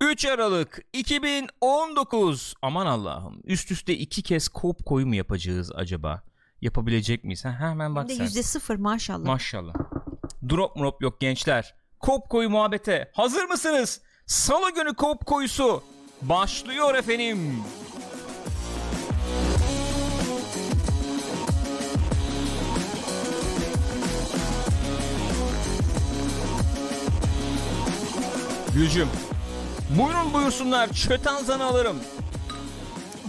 3 Aralık 2019 aman Allah'ım üst üste iki kez kop koyu mu yapacağız acaba? Yapabilecek miyiz? Ha, hemen bak sen. Yüzde sıfır maşallah. maşallah. Drop drop yok gençler. Kop koyu muhabbete hazır mısınız? Salı günü kop koyusu başlıyor efendim. Gülcüm Buyurun buyursunlar çötanzanı alırım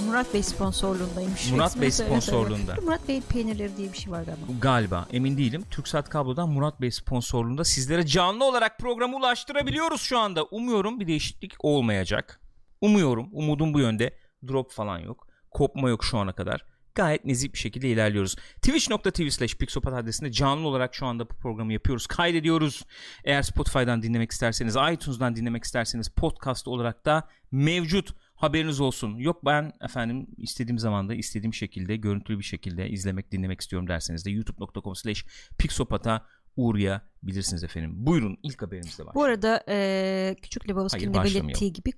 Murat Bey sponsorluğundaymış. Murat Resmen Bey söyle söyle. sponsorluğunda. Murat Bey peynirleri diye bir şey var galiba. Galiba emin değilim. Türksat Kablo'dan Murat Bey sponsorluğunda sizlere canlı olarak programı ulaştırabiliyoruz şu anda. Umuyorum bir değişiklik olmayacak. Umuyorum. Umudum bu yönde. Drop falan yok. Kopma yok şu ana kadar. Gayet nezih bir şekilde ilerliyoruz. Twitch.tv slash Pixopat adresinde canlı olarak şu anda bu programı yapıyoruz. Kaydediyoruz. Eğer Spotify'dan dinlemek isterseniz, iTunes'dan dinlemek isterseniz podcast olarak da mevcut. Haberiniz olsun. Yok ben efendim istediğim zaman da istediğim şekilde görüntülü bir şekilde izlemek dinlemek istiyorum derseniz de youtube.com slash pixopata uğrayabilirsiniz efendim. Buyurun ilk haberimizde var. Bu arada e, Küçük Lebowski'nin de belirttiği gibi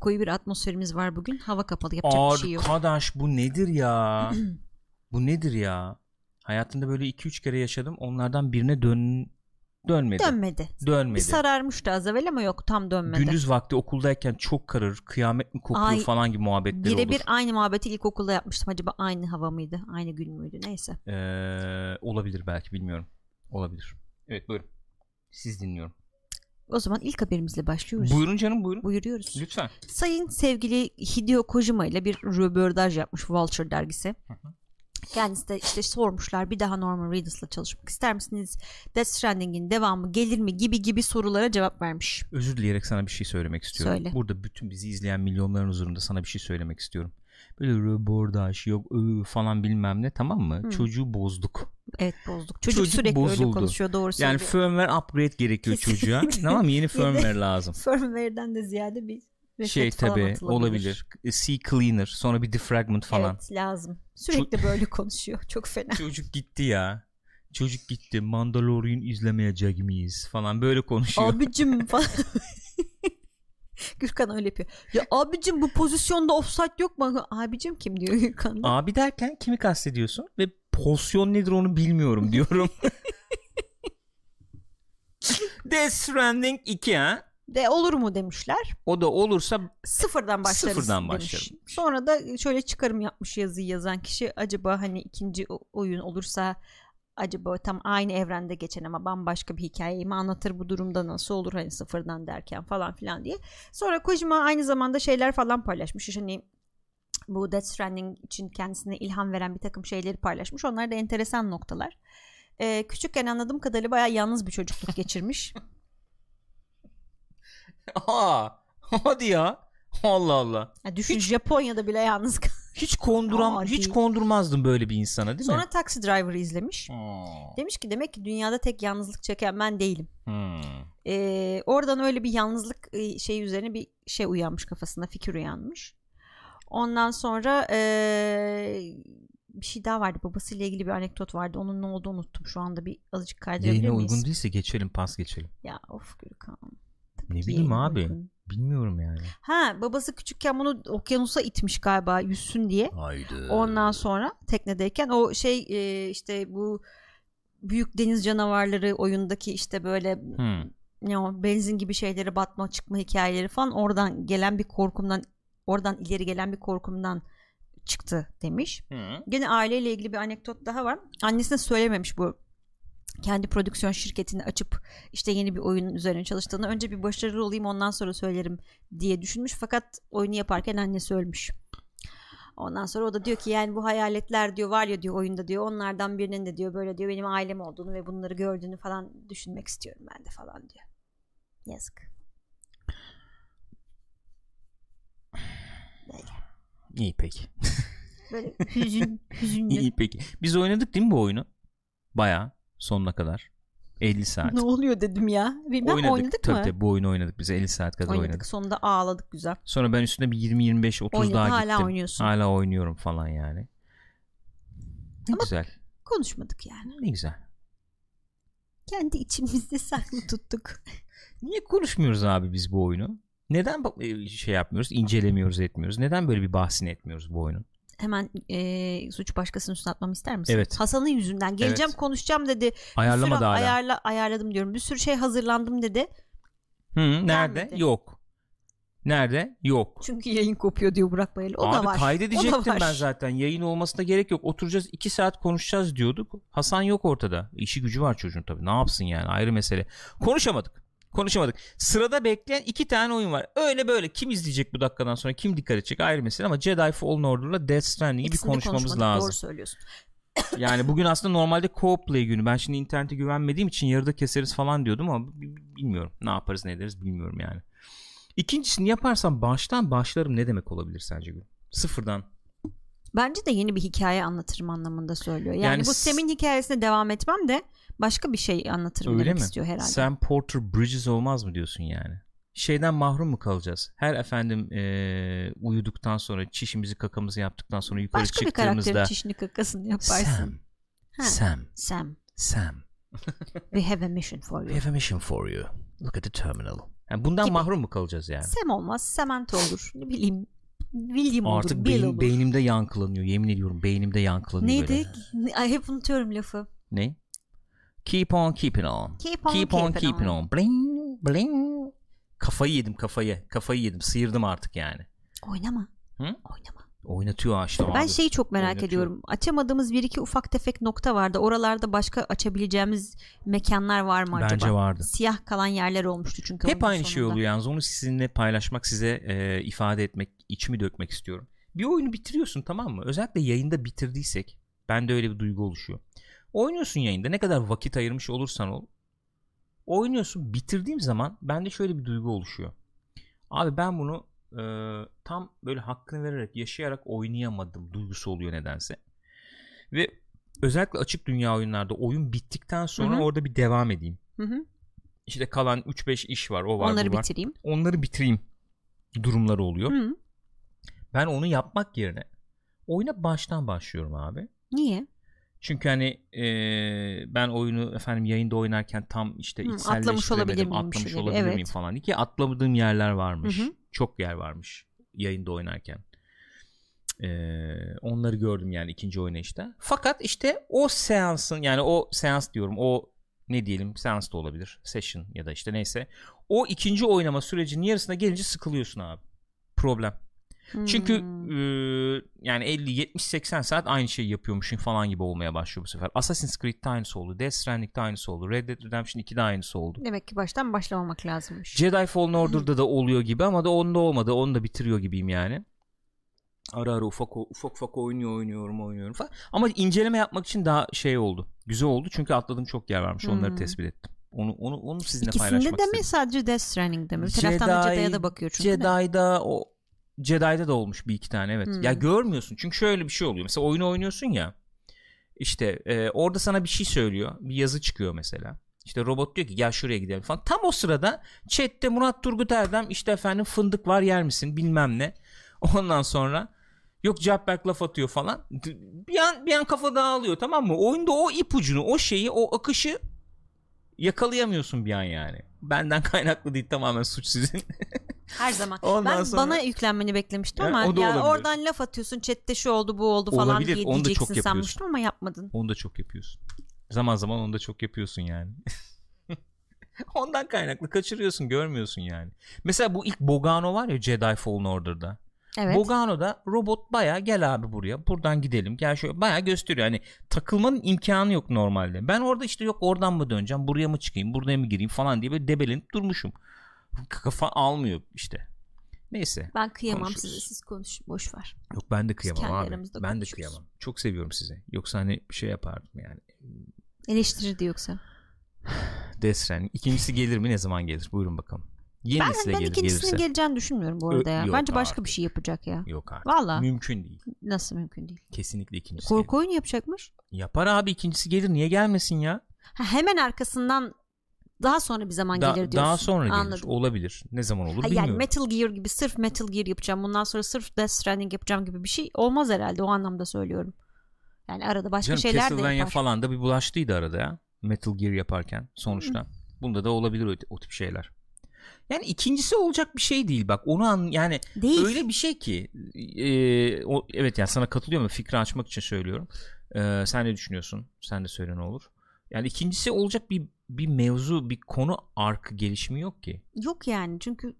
koyu bir atmosferimiz var bugün. Hava kapalı yapacak bir şey yok. Arkadaş bu nedir ya? bu nedir ya? Hayatımda böyle 2-3 kere yaşadım. Onlardan birine dön dönmedi. Dönmedi. Dönmedi. Bir sararmıştı az evvel ama yok tam dönmedi. Gündüz vakti okuldayken çok karır, kıyamet mi kopuyor Ay, falan gibi muhabbetler Birebir olur. aynı muhabbeti ilkokulda yapmıştım. Acaba aynı hava mıydı? Aynı gün müydü? Neyse. Ee, olabilir belki bilmiyorum. Olabilir. Evet buyurun. Siz dinliyorum. O zaman ilk haberimizle başlıyoruz. Buyurun canım buyurun. Buyuruyoruz. Lütfen. Sayın sevgili Hideo Kojima ile bir röportaj yapmış Vulture dergisi. Kendisi de işte sormuşlar bir daha Norman Reedus'la çalışmak ister misiniz? Death Stranding'in devamı gelir mi gibi gibi sorulara cevap vermiş. Özür dileyerek sana bir şey söylemek istiyorum. Söyle. Burada bütün bizi izleyen milyonların huzurunda sana bir şey söylemek istiyorum. Böyle röportaj yok ıı falan bilmem ne tamam mı? Hı. Çocuğu bozduk. Evet bozduk. Çocuk, Çocuk sürekli öyle bozuldu. konuşuyor doğru Yani söylüyor. firmware upgrade gerekiyor çocuğa. tamam mı? Yeni firmware lazım. Firmware'den de ziyade bir şey tabi olabilir. C cleaner sonra bir defragment falan. Evet lazım. Sürekli böyle konuşuyor. Çok fena. Çocuk gitti ya. Çocuk gitti. Mandalorian izlemeyecek miyiz falan böyle konuşuyor. abicim falan. Gürkan öyle yapıyor. Ya abicim bu pozisyonda offside yok mu? Abicim kim diyor Gürkan. Abi derken kimi kastediyorsun? Ve pozisyon nedir onu bilmiyorum diyorum. Death Stranding 2 ha? De olur mu demişler. O da olursa Sıfırdan başlarız Sıfırdan demiş. başlarım. Sonra da şöyle çıkarım yapmış yazıyı yazan kişi. Acaba hani ikinci oyun olursa acaba tam aynı evrende geçen ama bambaşka bir hikayeyi mi anlatır bu durumda nasıl olur hani sıfırdan derken falan filan diye. Sonra Kojima aynı zamanda şeyler falan paylaşmış. Hani bu Death Stranding için kendisine ilham veren bir takım şeyleri paylaşmış. Onlar da enteresan noktalar. Ee, küçükken anladığım kadarıyla bayağı yalnız bir çocukluk geçirmiş. Aa, hadi ya. Allah Allah. Ya düşün Japonya'da bile yalnız kal- Hiç konduram Aa, hiç değil. kondurmazdım böyle bir insana değil Sonra mi? Taxi Driver'ı izlemiş. Hmm. Demiş ki demek ki dünyada tek yalnızlık çeken ben değilim. Hmm. Ee, oradan öyle bir yalnızlık şey üzerine bir şey uyanmış kafasında fikir uyanmış. Ondan sonra ee, bir şey daha vardı babasıyla ilgili bir anekdot vardı onun ne olduğunu unuttum şu anda bir azıcık kaydırabilir Yayına miyiz? uygun değilse geçelim pas geçelim. Ya of Gürkan. Tabii Ne bileyim abi. uygun. Bilmiyorum yani. Ha babası küçükken bunu okyanusa itmiş galiba yüzsün diye. Haydi. Ondan sonra teknedeyken o şey e, işte bu büyük deniz canavarları oyundaki işte böyle Hmm. ne o benzin gibi şeyleri batma çıkma hikayeleri falan oradan gelen bir korkumdan oradan ileri gelen bir korkumdan çıktı demiş. Hmm. Gene aileyle ilgili bir anekdot daha var. Annesine söylememiş bu kendi prodüksiyon şirketini açıp işte yeni bir oyunun üzerine çalıştığını önce bir başarılı olayım ondan sonra söylerim diye düşünmüş fakat oyunu yaparken annesi ölmüş. Ondan sonra o da diyor ki yani bu hayaletler diyor var ya diyor oyunda diyor onlardan birinin de diyor böyle diyor benim ailem olduğunu ve bunları gördüğünü falan düşünmek istiyorum ben de falan diyor. Yazık. Böyle. İyi peki. Böyle hüzün, hüzünlü. İyi peki. Biz oynadık değil mi bu oyunu? Baya sonuna kadar. 50 saat. ne oluyor dedim ya. Bilmem oynadık, oynadık tabii mı? Tabii bu oyunu oynadık biz 50 saat kadar oynadık. oynadık. Sonunda ağladık güzel. Sonra ben üstüne bir 20 25 30 Oynadın, daha hala gittim. oynuyorsun. Hala oynuyorum falan yani. Ne Ama- güzel. Konuşmadık yani. Ne güzel. Kendi içimizde saklı tuttuk. Niye konuşmuyoruz abi biz bu oyunu? Neden e, şey yapmıyoruz, incelemiyoruz, etmiyoruz? Neden böyle bir bahsini etmiyoruz bu oyunun? Hemen e, suç başkasının üstüne atmamı ister misin? Evet. Hasan'ın yüzünden geleceğim Evet. konuşacağım dedi. Ayarlamadı sürü hala. Ayarla, ayarladım diyorum. Bir sürü şey hazırlandım dedi. Hı, nerede? Gelmedi. Yok. Nerede? Yok. Çünkü yayın kopuyor diyor Burak Bayıl. O da Abi var. O kaydedecektim da var. ben zaten. Yayın olmasına gerek yok. Oturacağız iki saat konuşacağız diyorduk. Hasan yok ortada. İşi gücü var çocuğun tabii. Ne yapsın yani ayrı mesele. Konuşamadık. Konuşamadık. Sırada bekleyen iki tane oyun var. Öyle böyle kim izleyecek bu dakikadan sonra kim dikkat edecek ayrı mesele ama Jedi Fallen Order'la Death Stranding'i bir konuşmamız lazım. Doğru söylüyorsun. Yani bugün aslında normalde co-op play günü. Ben şimdi internete güvenmediğim için yarıda keseriz falan diyordum ama bi- bi- bilmiyorum. Ne yaparız ne ederiz bilmiyorum yani. İkincisini yaparsam baştan başlarım ne demek olabilir sence Gül? Sıfırdan. Bence de yeni bir hikaye anlatırım anlamında söylüyor. Yani, Yani bu s- Sam'in hikayesine devam etmem de başka bir şey anlatırım Öyle demek mi? istiyor herhalde. Sam Porter Bridges olmaz mı diyorsun yani? Şeyden mahrum mu kalacağız? Her efendim eee, uyuduktan sonra çişimizi kakamızı yaptıktan sonra yukarı Başka bir karakterin çıktığımızda çişini kakasını yaparsın. Sam, Ha. Sam, Sam, Sam, we have a mission for we you. have a mission for you. Look at the terminal. Yani bundan Gibi. mahrum mu kalacağız yani? Sam olmaz, Samantha olur. Ne bileyim, William olur, Artık Bill beyin- olur. beynimde yankılanıyor. Yemin ediyorum beynimde yankılanıyor Neydi? böyle. Ay hep unutuyorum lafı. Ne? Keep on keeping on. Keep on Keep on keeping keeping on. on. Bling bling. Kafayı yedim kafayı. Kafayı yedim. Sıyırdım artık yani. Oynama. Hı? Oynama. Oynatıyor işte Ben abi. şeyi çok merak Oynatıyor. ediyorum. Açamadığımız bir iki ufak tefek nokta vardı. Oralarda başka açabileceğimiz mekanlar var mı acaba? Bence vardı. Siyah kalan yerler olmuştu çünkü. Hep aynı şey sonunda. oluyor yalnız. Onu sizinle paylaşmak, size e, ifade etmek, içimi dökmek istiyorum. Bir oyunu bitiriyorsun tamam mı? Özellikle yayında bitirdiysek bende öyle bir duygu oluşuyor. Oynuyorsun yayında ne kadar vakit ayırmış olursan ol. Oynuyorsun bitirdiğim zaman bende şöyle bir duygu oluşuyor. Abi ben bunu e, tam böyle hakkını vererek yaşayarak oynayamadım duygusu oluyor nedense. Ve özellikle açık dünya oyunlarda oyun bittikten sonra Hı hı. orada bir devam edeyim. Hı hı. İşte kalan 3-5 iş var o var Onları bu var. bitireyim. Onları bitireyim durumları oluyor. Hı. Ben onu yapmak yerine oyuna baştan başlıyorum abi. Niye? Çünkü hani e, ben oyunu efendim yayında oynarken tam işte Hı, atlamış olabilir miyim atlamış şeyleri, olabilir miyim evet. falan. Ki atlamadığım yerler varmış. Hı hı. Çok yer varmış yayında oynarken. E, onları gördüm yani ikinci oynayışta. Fakat işte o seansın yani o seans diyorum o ne diyelim seans da olabilir. Session ya da işte neyse. O ikinci oynama sürecinin yarısına gelince sıkılıyorsun abi. Problem. Çünkü Hmm. e, yani 50 70 80 saat aynı şeyi yapıyormuşsun falan gibi olmaya başlıyor bu sefer. Assassin's Creed'de aynısı oldu. Death Stranding'de aynısı oldu. Red Dead Redemption 2'de aynısı oldu. Demek ki baştan başlamamak lazımmış. Jedi Fallen Order'da da oluyor gibi ama da onda olmadı. Onu da bitiriyor gibiyim yani. Ara ara ufak ufak ufak oynuyor oynuyorum oynuyorum falan. Ama inceleme yapmak için daha şey oldu. Güzel oldu çünkü atladığım çok yer varmış. Onları Hmm. tespit ettim. Onu onu onu sizinle İkisinde paylaşmak de istedim. mi sadece Death Stranding'de mi? Bir taraftan da de bakıyor çünkü. de. Jedi'da o Jedi'da da olmuş bir iki tane evet. Hmm. Ya görmüyorsun çünkü şöyle bir şey oluyor. Mesela oyunu oynuyorsun ya. İşte e, orada sana bir şey söylüyor. Bir yazı çıkıyor mesela. İşte robot diyor ki gel şuraya gidelim falan. Tam o sırada chatte Murat Turgut Erdem işte efendim fındık var yer misin bilmem ne. Ondan sonra yok Cabberk laf atıyor falan. Bir an, bir an kafa dağılıyor tamam mı? Oyunda o ipucunu o şeyi o akışı yakalayamıyorsun bir an yani. Benden kaynaklı değil tamamen suç sizin. Her zaman. Ondan ben sonra- bana yüklenmeni beklemiştim Ya, ama ya oradan laf atıyorsun chatte şu oldu bu oldu falan Olabilir, diye onu da çok yapıyorsun. sanmıştım ama yapmadın. Onu da çok yapıyorsun. Zaman zaman onu da çok yapıyorsun yani. Ondan kaynaklı kaçırıyorsun görmüyorsun yani. Mesela bu ilk Bogano var ya Jedi Fallen Order'da. Evet. Bogano'da robot baya gel abi buraya buradan gidelim gel şöyle baya gösteriyor. Hani takılmanın imkanı yok normalde. Ben orada işte yok oradan mı döneceğim buraya mı çıkayım buraya mı gireyim falan diye böyle debelenip durmuşum. Kafa almıyor işte. Neyse. ben kıyamam konuşuruz. size siz konuş boş ver. Yok ben de kıyamam kendi abi. aramızda Ben de konuşuruz. kıyamam. Çok seviyorum sizi. Yoksa hani şey yapardım yani. Eleştirirdi yoksa. Stranding. İkincisi gelir mi? Ne zaman gelir? Buyurun bakalım. Yenisi Ben, de ben gelir ikincisinin gelirse. geleceğini düşünmüyorum bu arada Ö- ya. Bence başka artık. bir şey yapacak ya. Yok artık. Valla. Mümkün değil. Nasıl mümkün değil. Kesinlikle ikincisi Korku gelir. oyunu yapacakmış. Yapar abi ikincisi gelir. Niye gelmesin ya? Ha, hemen arkasından daha sonra bir zaman Da- gelir diyorsun. daha sonra gelir. Anladım. Olabilir. Ne zaman olur Ha, bilmiyorum. yani Metal Gear gibi sırf Metal Gear yapacağım. Bundan sonra sırf Death Stranding yapacağım gibi bir şey olmaz herhalde. O anlamda söylüyorum. Yani arada başka Canım şeyler de Castlevania yapar. falan da bir bulaştıydı arada ya. Metal Gear yaparken sonuçta. Bunda da olabilir o, o tip şeyler. Yani ikincisi olacak bir şey değil bak onu an yani Değil. öyle bir şey ki e, o, evet yani sana katılıyorum ve fikri açmak için söylüyorum. E, sen ne düşünüyorsun? Sen de söyle ne olur. Yani ikincisi olacak bir bir mevzu bir konu arkı gelişimi yok ki. Yok yani çünkü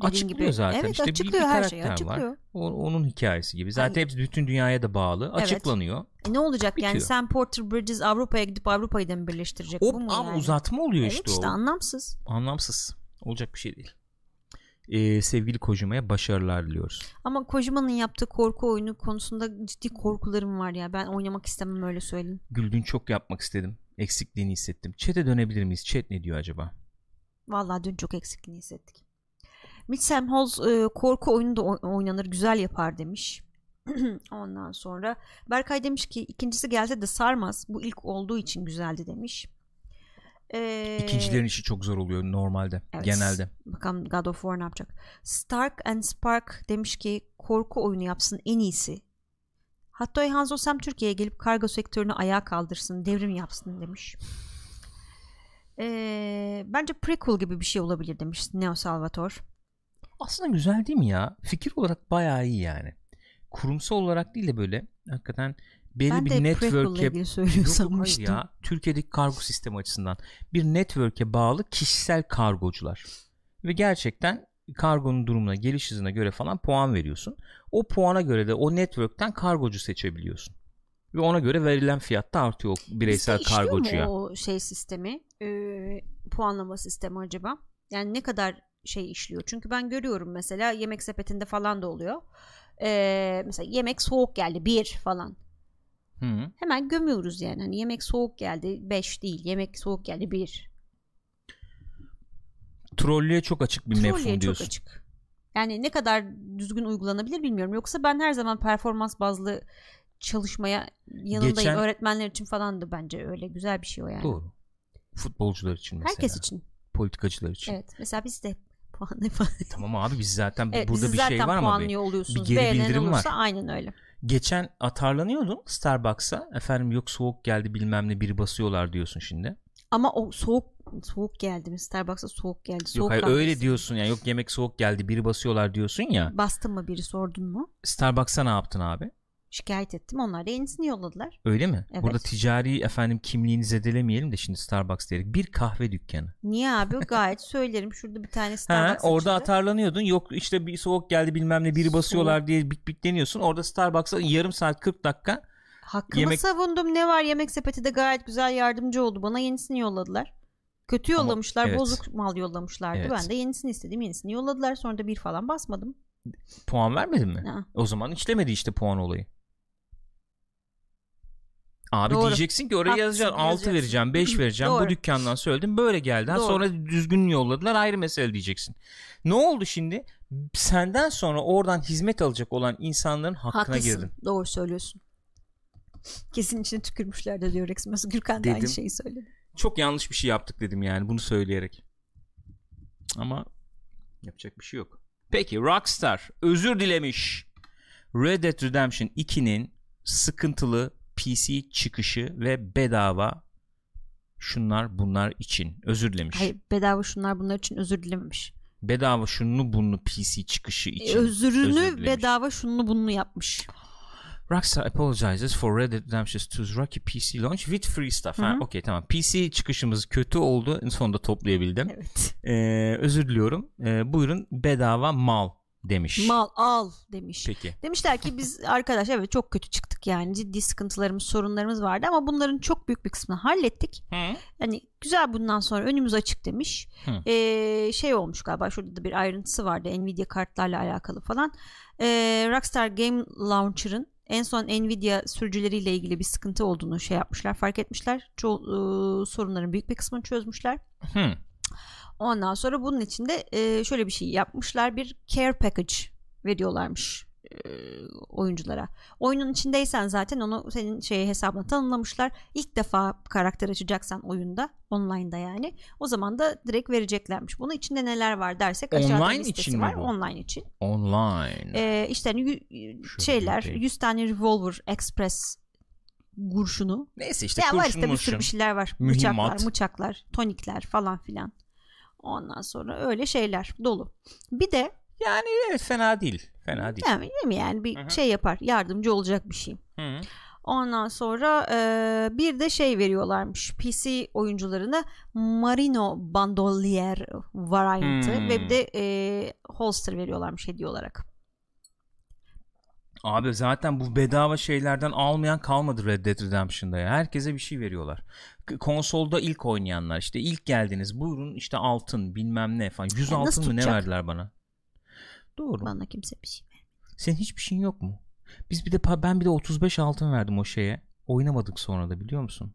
Açıklıyor gibi. zaten. Evet İşte bir- açıklıyor bir her şeyi karakter var. açıklıyor. O, onun hikayesi gibi. Zaten hepsi bütün dünyaya da bağlı. Evet. Açıklanıyor. E ne olacak yani Bitiyor. Sam Porter Bridges Avrupa'ya gidip Avrupa'yı da mı birleştirecek? O Bu mu yani? uzatma oluyor Evet işte, işte o. anlamsız. Anlamsız. Olacak bir şey değil. Ee, sevgili Kojima'ya başarılar diliyoruz. Ama Kojima'nın yaptığı korku oyunu konusunda ciddi korkularım var ya. Ben oynamak istemem öyle söyleyeyim. Güldün çok yapmak istedim. Eksikliğini hissettim. Chat'e dönebilir miyiz? Chat ne diyor acaba? Vallahi dün çok eksikliğini hissettik. Mitchell Halls e, korku oyunu da oy- oynanır güzel yapar demiş. Ondan sonra Berkay demiş ki ikincisi gelse de sarmaz. Bu ilk olduğu için güzeldi demiş. Ee, İkincilerin işi çok zor oluyor normalde. Evet. Genelde. Bakalım God of War ne yapacak. Stark and Spark demiş ki korku oyunu yapsın en iyisi. Hatta Hanzo Sam Türkiye'ye gelip kargo sektörünü ayağa kaldırsın, devrim yapsın demiş. Ee, bence prequel gibi bir şey olabilir demiş Neo Salvator. Aslında güzel değil mi ya? Fikir olarak bayağı iyi yani. Kurumsal olarak değil de böyle hakikaten belli ben bir network'e Yok, ya. Türkiye'deki kargo sistemi açısından bir network'e bağlı kişisel kargocular. Ve gerçekten kargonun durumuna, geliş hızına göre falan puan veriyorsun. O puana göre de o network'ten kargocu seçebiliyorsun. Ve ona göre verilen fiyat da artıyor o bireysel Bizde kargocuya. mu o şey sistemi, e, puanlama sistemi acaba? Yani ne kadar şey işliyor? Çünkü ben görüyorum mesela yemek sepetinde falan da oluyor. E, mesela yemek soğuk geldi bir falan. Hı. Hemen gömüyoruz yani. Hani yemek soğuk geldi 5 değil. Yemek soğuk geldi 1. Trollüye çok açık bir Trollüye mefhum çok diyorsun. açık. Yani ne kadar düzgün uygulanabilir bilmiyorum. Yoksa ben her zaman performans bazlı çalışmaya yanındayım. Geçen- Öğretmenler için falan da bence öyle güzel bir şey o yani. Doğru. Futbolcular için mesela. Herkes için. Politikacılar için. Evet. Mesela biz de falan. Tamam abi biz zaten Evet, burada bir zaten şey var ama bir, bir geri Beğenen bildirim olursa var. aynen öyle. geçen atarlanıyordun Starbucks'a. Efendim yok soğuk geldi bilmem ne biri basıyorlar diyorsun şimdi. Ama o soğuk soğuk geldi mi? Starbucks'a soğuk geldi. Soğuk Yok hayır kahvesi. öyle diyorsun yani yok yemek soğuk geldi biri basıyorlar diyorsun ya. Bastın mı biri sordun mu? Starbucks'a ne yaptın abi? Şikayet ettim. Onlar da yenisini yolladılar. Öyle mi? Evet. Burada ticari efendim kimliğini zedelemeyelim de şimdi Starbucks diyerek bir kahve dükkanı. Niye abi? Gayet söylerim. Şurada bir tane Ha, Starbucks orada açıldı. atarlanıyordun. Yok işte bir soğuk geldi bilmem ne biri basıyorlar diye bik bik deniyorsun. Orada Starbucks'a yarım saat 40 dakika Hakkımı yemek- savundum. Ne var? Yemek sepeti de gayet güzel yardımcı oldu. Bana yenisini yolladılar. Kötü Ama- yollamışlar. evet. Bozuk mal yollamışlardı. Evet. Ben de yenisini istedim. Yenisini yolladılar. Sonra da bir falan basmadım. puan vermedin mi? Ha. O zaman işlemedi işte puan olayı. Abi Doğru. diyeceksin ki oraya Haklısın, yazacaksın 6 yazacaksın. vereceğim 5 vereceğim bu Doğru. dükkandan söyledim böyle geldi Doğru. sonra düzgün yolladılar ayrı mesele diyeceksin. Ne oldu şimdi? Senden sonra oradan hizmet alacak olan insanların hakkına Haklısın. girdin. Doğru söylüyorsun. Kesin içine tükürmüşler de diyor Rex. Mesela Gürkan da aynı şeyi söyledi. Çok yanlış bir şey yaptık dedim yani bunu söyleyerek. Ama yapacak bir şey yok. Peki Rockstar özür dilemiş. Red Dead Redemption 2'nin sıkıntılı PC çıkışı ve bedava şunlar bunlar için özür dilemiş. Hayır bedava şunlar bunlar için özür dilememiş. Bedava şunlu bunlu PC çıkışı E, için. Özürünü özür dilemiş. bedava şununu bununu yapmış. Rockstar apologizes for Red Dead Redemption 2's rocky PC launch with free stuff. Hı Ha, hı. okey tamam. PC çıkışımız kötü oldu. En sonunda toplayabildim. Evet. Ee, özür diliyorum. Ee, buyurun bedava mal demiş. Mal al demiş. Peki. Demişler ki biz arkadaş evet çok kötü çıktık yani ciddi sıkıntılarımız sorunlarımız vardı ama bunların çok büyük bir kısmını hallettik. Hı. Hani güzel bundan sonra önümüz açık demiş. Hı. Ee, şey olmuş galiba şurada da bir ayrıntısı vardı Nvidia kartlarla alakalı falan. Ee, Rockstar Game Launcher'ın en son Nvidia sürücüleriyle ilgili bir sıkıntı olduğunu şey yapmışlar fark etmişler. Çoğu e, sorunların büyük bir kısmını çözmüşler. Hı. Ondan sonra bunun içinde e, şöyle bir şey yapmışlar. Bir care package veriyorlarmış oyunculara. Oyunun içindeysen zaten onu senin şey hesabına tanımlamışlar. İlk defa karakter açacaksan oyunda, online'da yani. O zaman da direkt vereceklermiş. Bunun içinde neler var dersek aşağıda Online listesi için mi var. bu? Online için. Online. E, işte hani şeyler, bir şey. 100 tane revolver express kurşunu. Neyse işte ya var işte bir sürü bir şeyler var. mühimmat. Bıçaklar, bıçaklar, tonikler falan filan. Ondan sonra öyle şeyler dolu. Bir de Yani evet fena değil. Fena değil. yani, değil mi yani bir Hı hı. şey yapar yardımcı olacak bir şey. Hı. Ondan sonra e, bir de şey veriyorlarmış PC oyuncularına Marino Bandolier variantı Hmm. ve bir de e, holster veriyorlarmış hediye olarak. Abi zaten bu bedava şeylerden almayan kalmadı Red Dead Redemption'da ya. Herkese bir şey veriyorlar. Konsolda ilk oynayanlar işte ilk geldiniz buyurun işte altın bilmem ne falan. 100 Ya nasıl altın mı ne verdiler bana? Doğru. Bana kimse bir şey vermedi. Senin hiçbir şeyin yok mu? Biz bir de ben bir de 35 altın verdim o şeye. Oynamadık sonra da biliyor musun?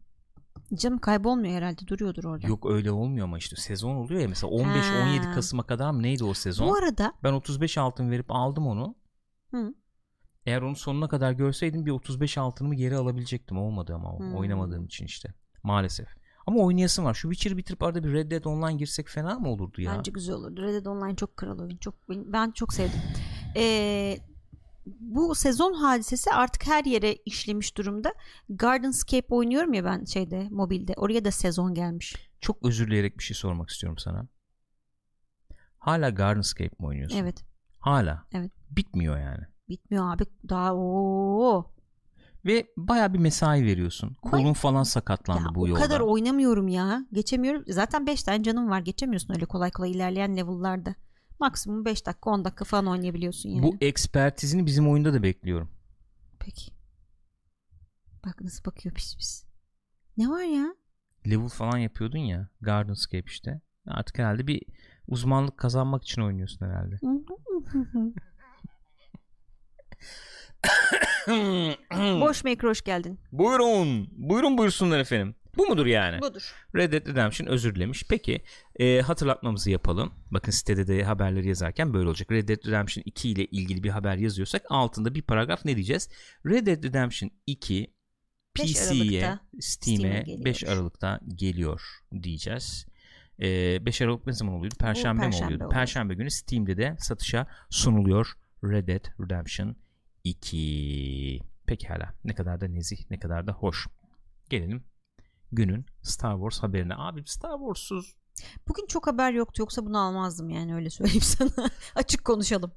Canım kaybolmuyor herhalde duruyordur orada. Yok öyle olmuyor ama işte sezon oluyor ya mesela 15-17 Ha. Kasım'a kadar mı neydi o sezon? Bu arada Ben 35 altın verip aldım onu. Hı. Eğer onu sonuna kadar görseydim bir 35 altınımı geri alabilecektim. Olmadı ama o. Hmm. oynamadığım için işte. Maalesef. Ama oynayasım var. Şu Witcher'ı bitirip arada bir Red Dead Online girsek fena mı olurdu ya? bence güzel olurdu. Red Dead Online çok kral oyun. Çok ben çok sevdim. Ee, bu sezon hadisesi artık her yere işlemiş durumda. Gardenscape oynuyorum ya ben şeyde mobilde. Oraya da sezon gelmiş. Çok özür dileyerek bir şey sormak istiyorum sana. Hala Gardenscape mi oynuyorsun? Evet. Hala. Evet. Bitmiyor yani. Bitmiyor abi. Daha o Ve baya bir mesai veriyorsun. Kolun falan sakatlandı ya bu o yolda. kadar oynamıyorum ya. Geçemiyorum. Zaten 5 tane canım var. Geçemiyorsun öyle kolay kolay ilerleyen level'larda. Maksimum 5 dakika 10 dakika falan oynayabiliyorsun yani. Bu ekspertizini bizim oyunda da bekliyorum. Peki. Bak nasıl bakıyor pis pis. Ne var ya? Level falan yapıyordun ya. Gardenscape işte. Artık herhalde bir uzmanlık kazanmak için oynuyorsun herhalde. Boş Maker hoş geldin. Buyurun. Buyurun buyursunlar efendim. Bu mudur yani? Budur. Red Dead Redemption özür dilemiş. Peki e, hatırlatmamızı yapalım. Bakın sitede de haberleri yazarken böyle olacak. Red Dead Redemption 2 ile ilgili bir haber yazıyorsak altında bir paragraf ne diyeceğiz? Red Dead Redemption 2 5 PC'ye, Steam'e geliyor. 5 Aralık'ta geliyor diyeceğiz. E, 5 Aralık ne zaman oluyordu? Perşembe, mi Perşembe oluyordu? oluyor. Perşembe günü Steam'de de satışa sunuluyor Red Dead Redemption 2. Pekala. Ne kadar da nezih, ne kadar da hoş. Gelelim günün Star Wars haberine. Abi Star Wars'uz Bugün çok haber yoktu yoksa bunu almazdım yani öyle söyleyeyim sana. açık konuşalım.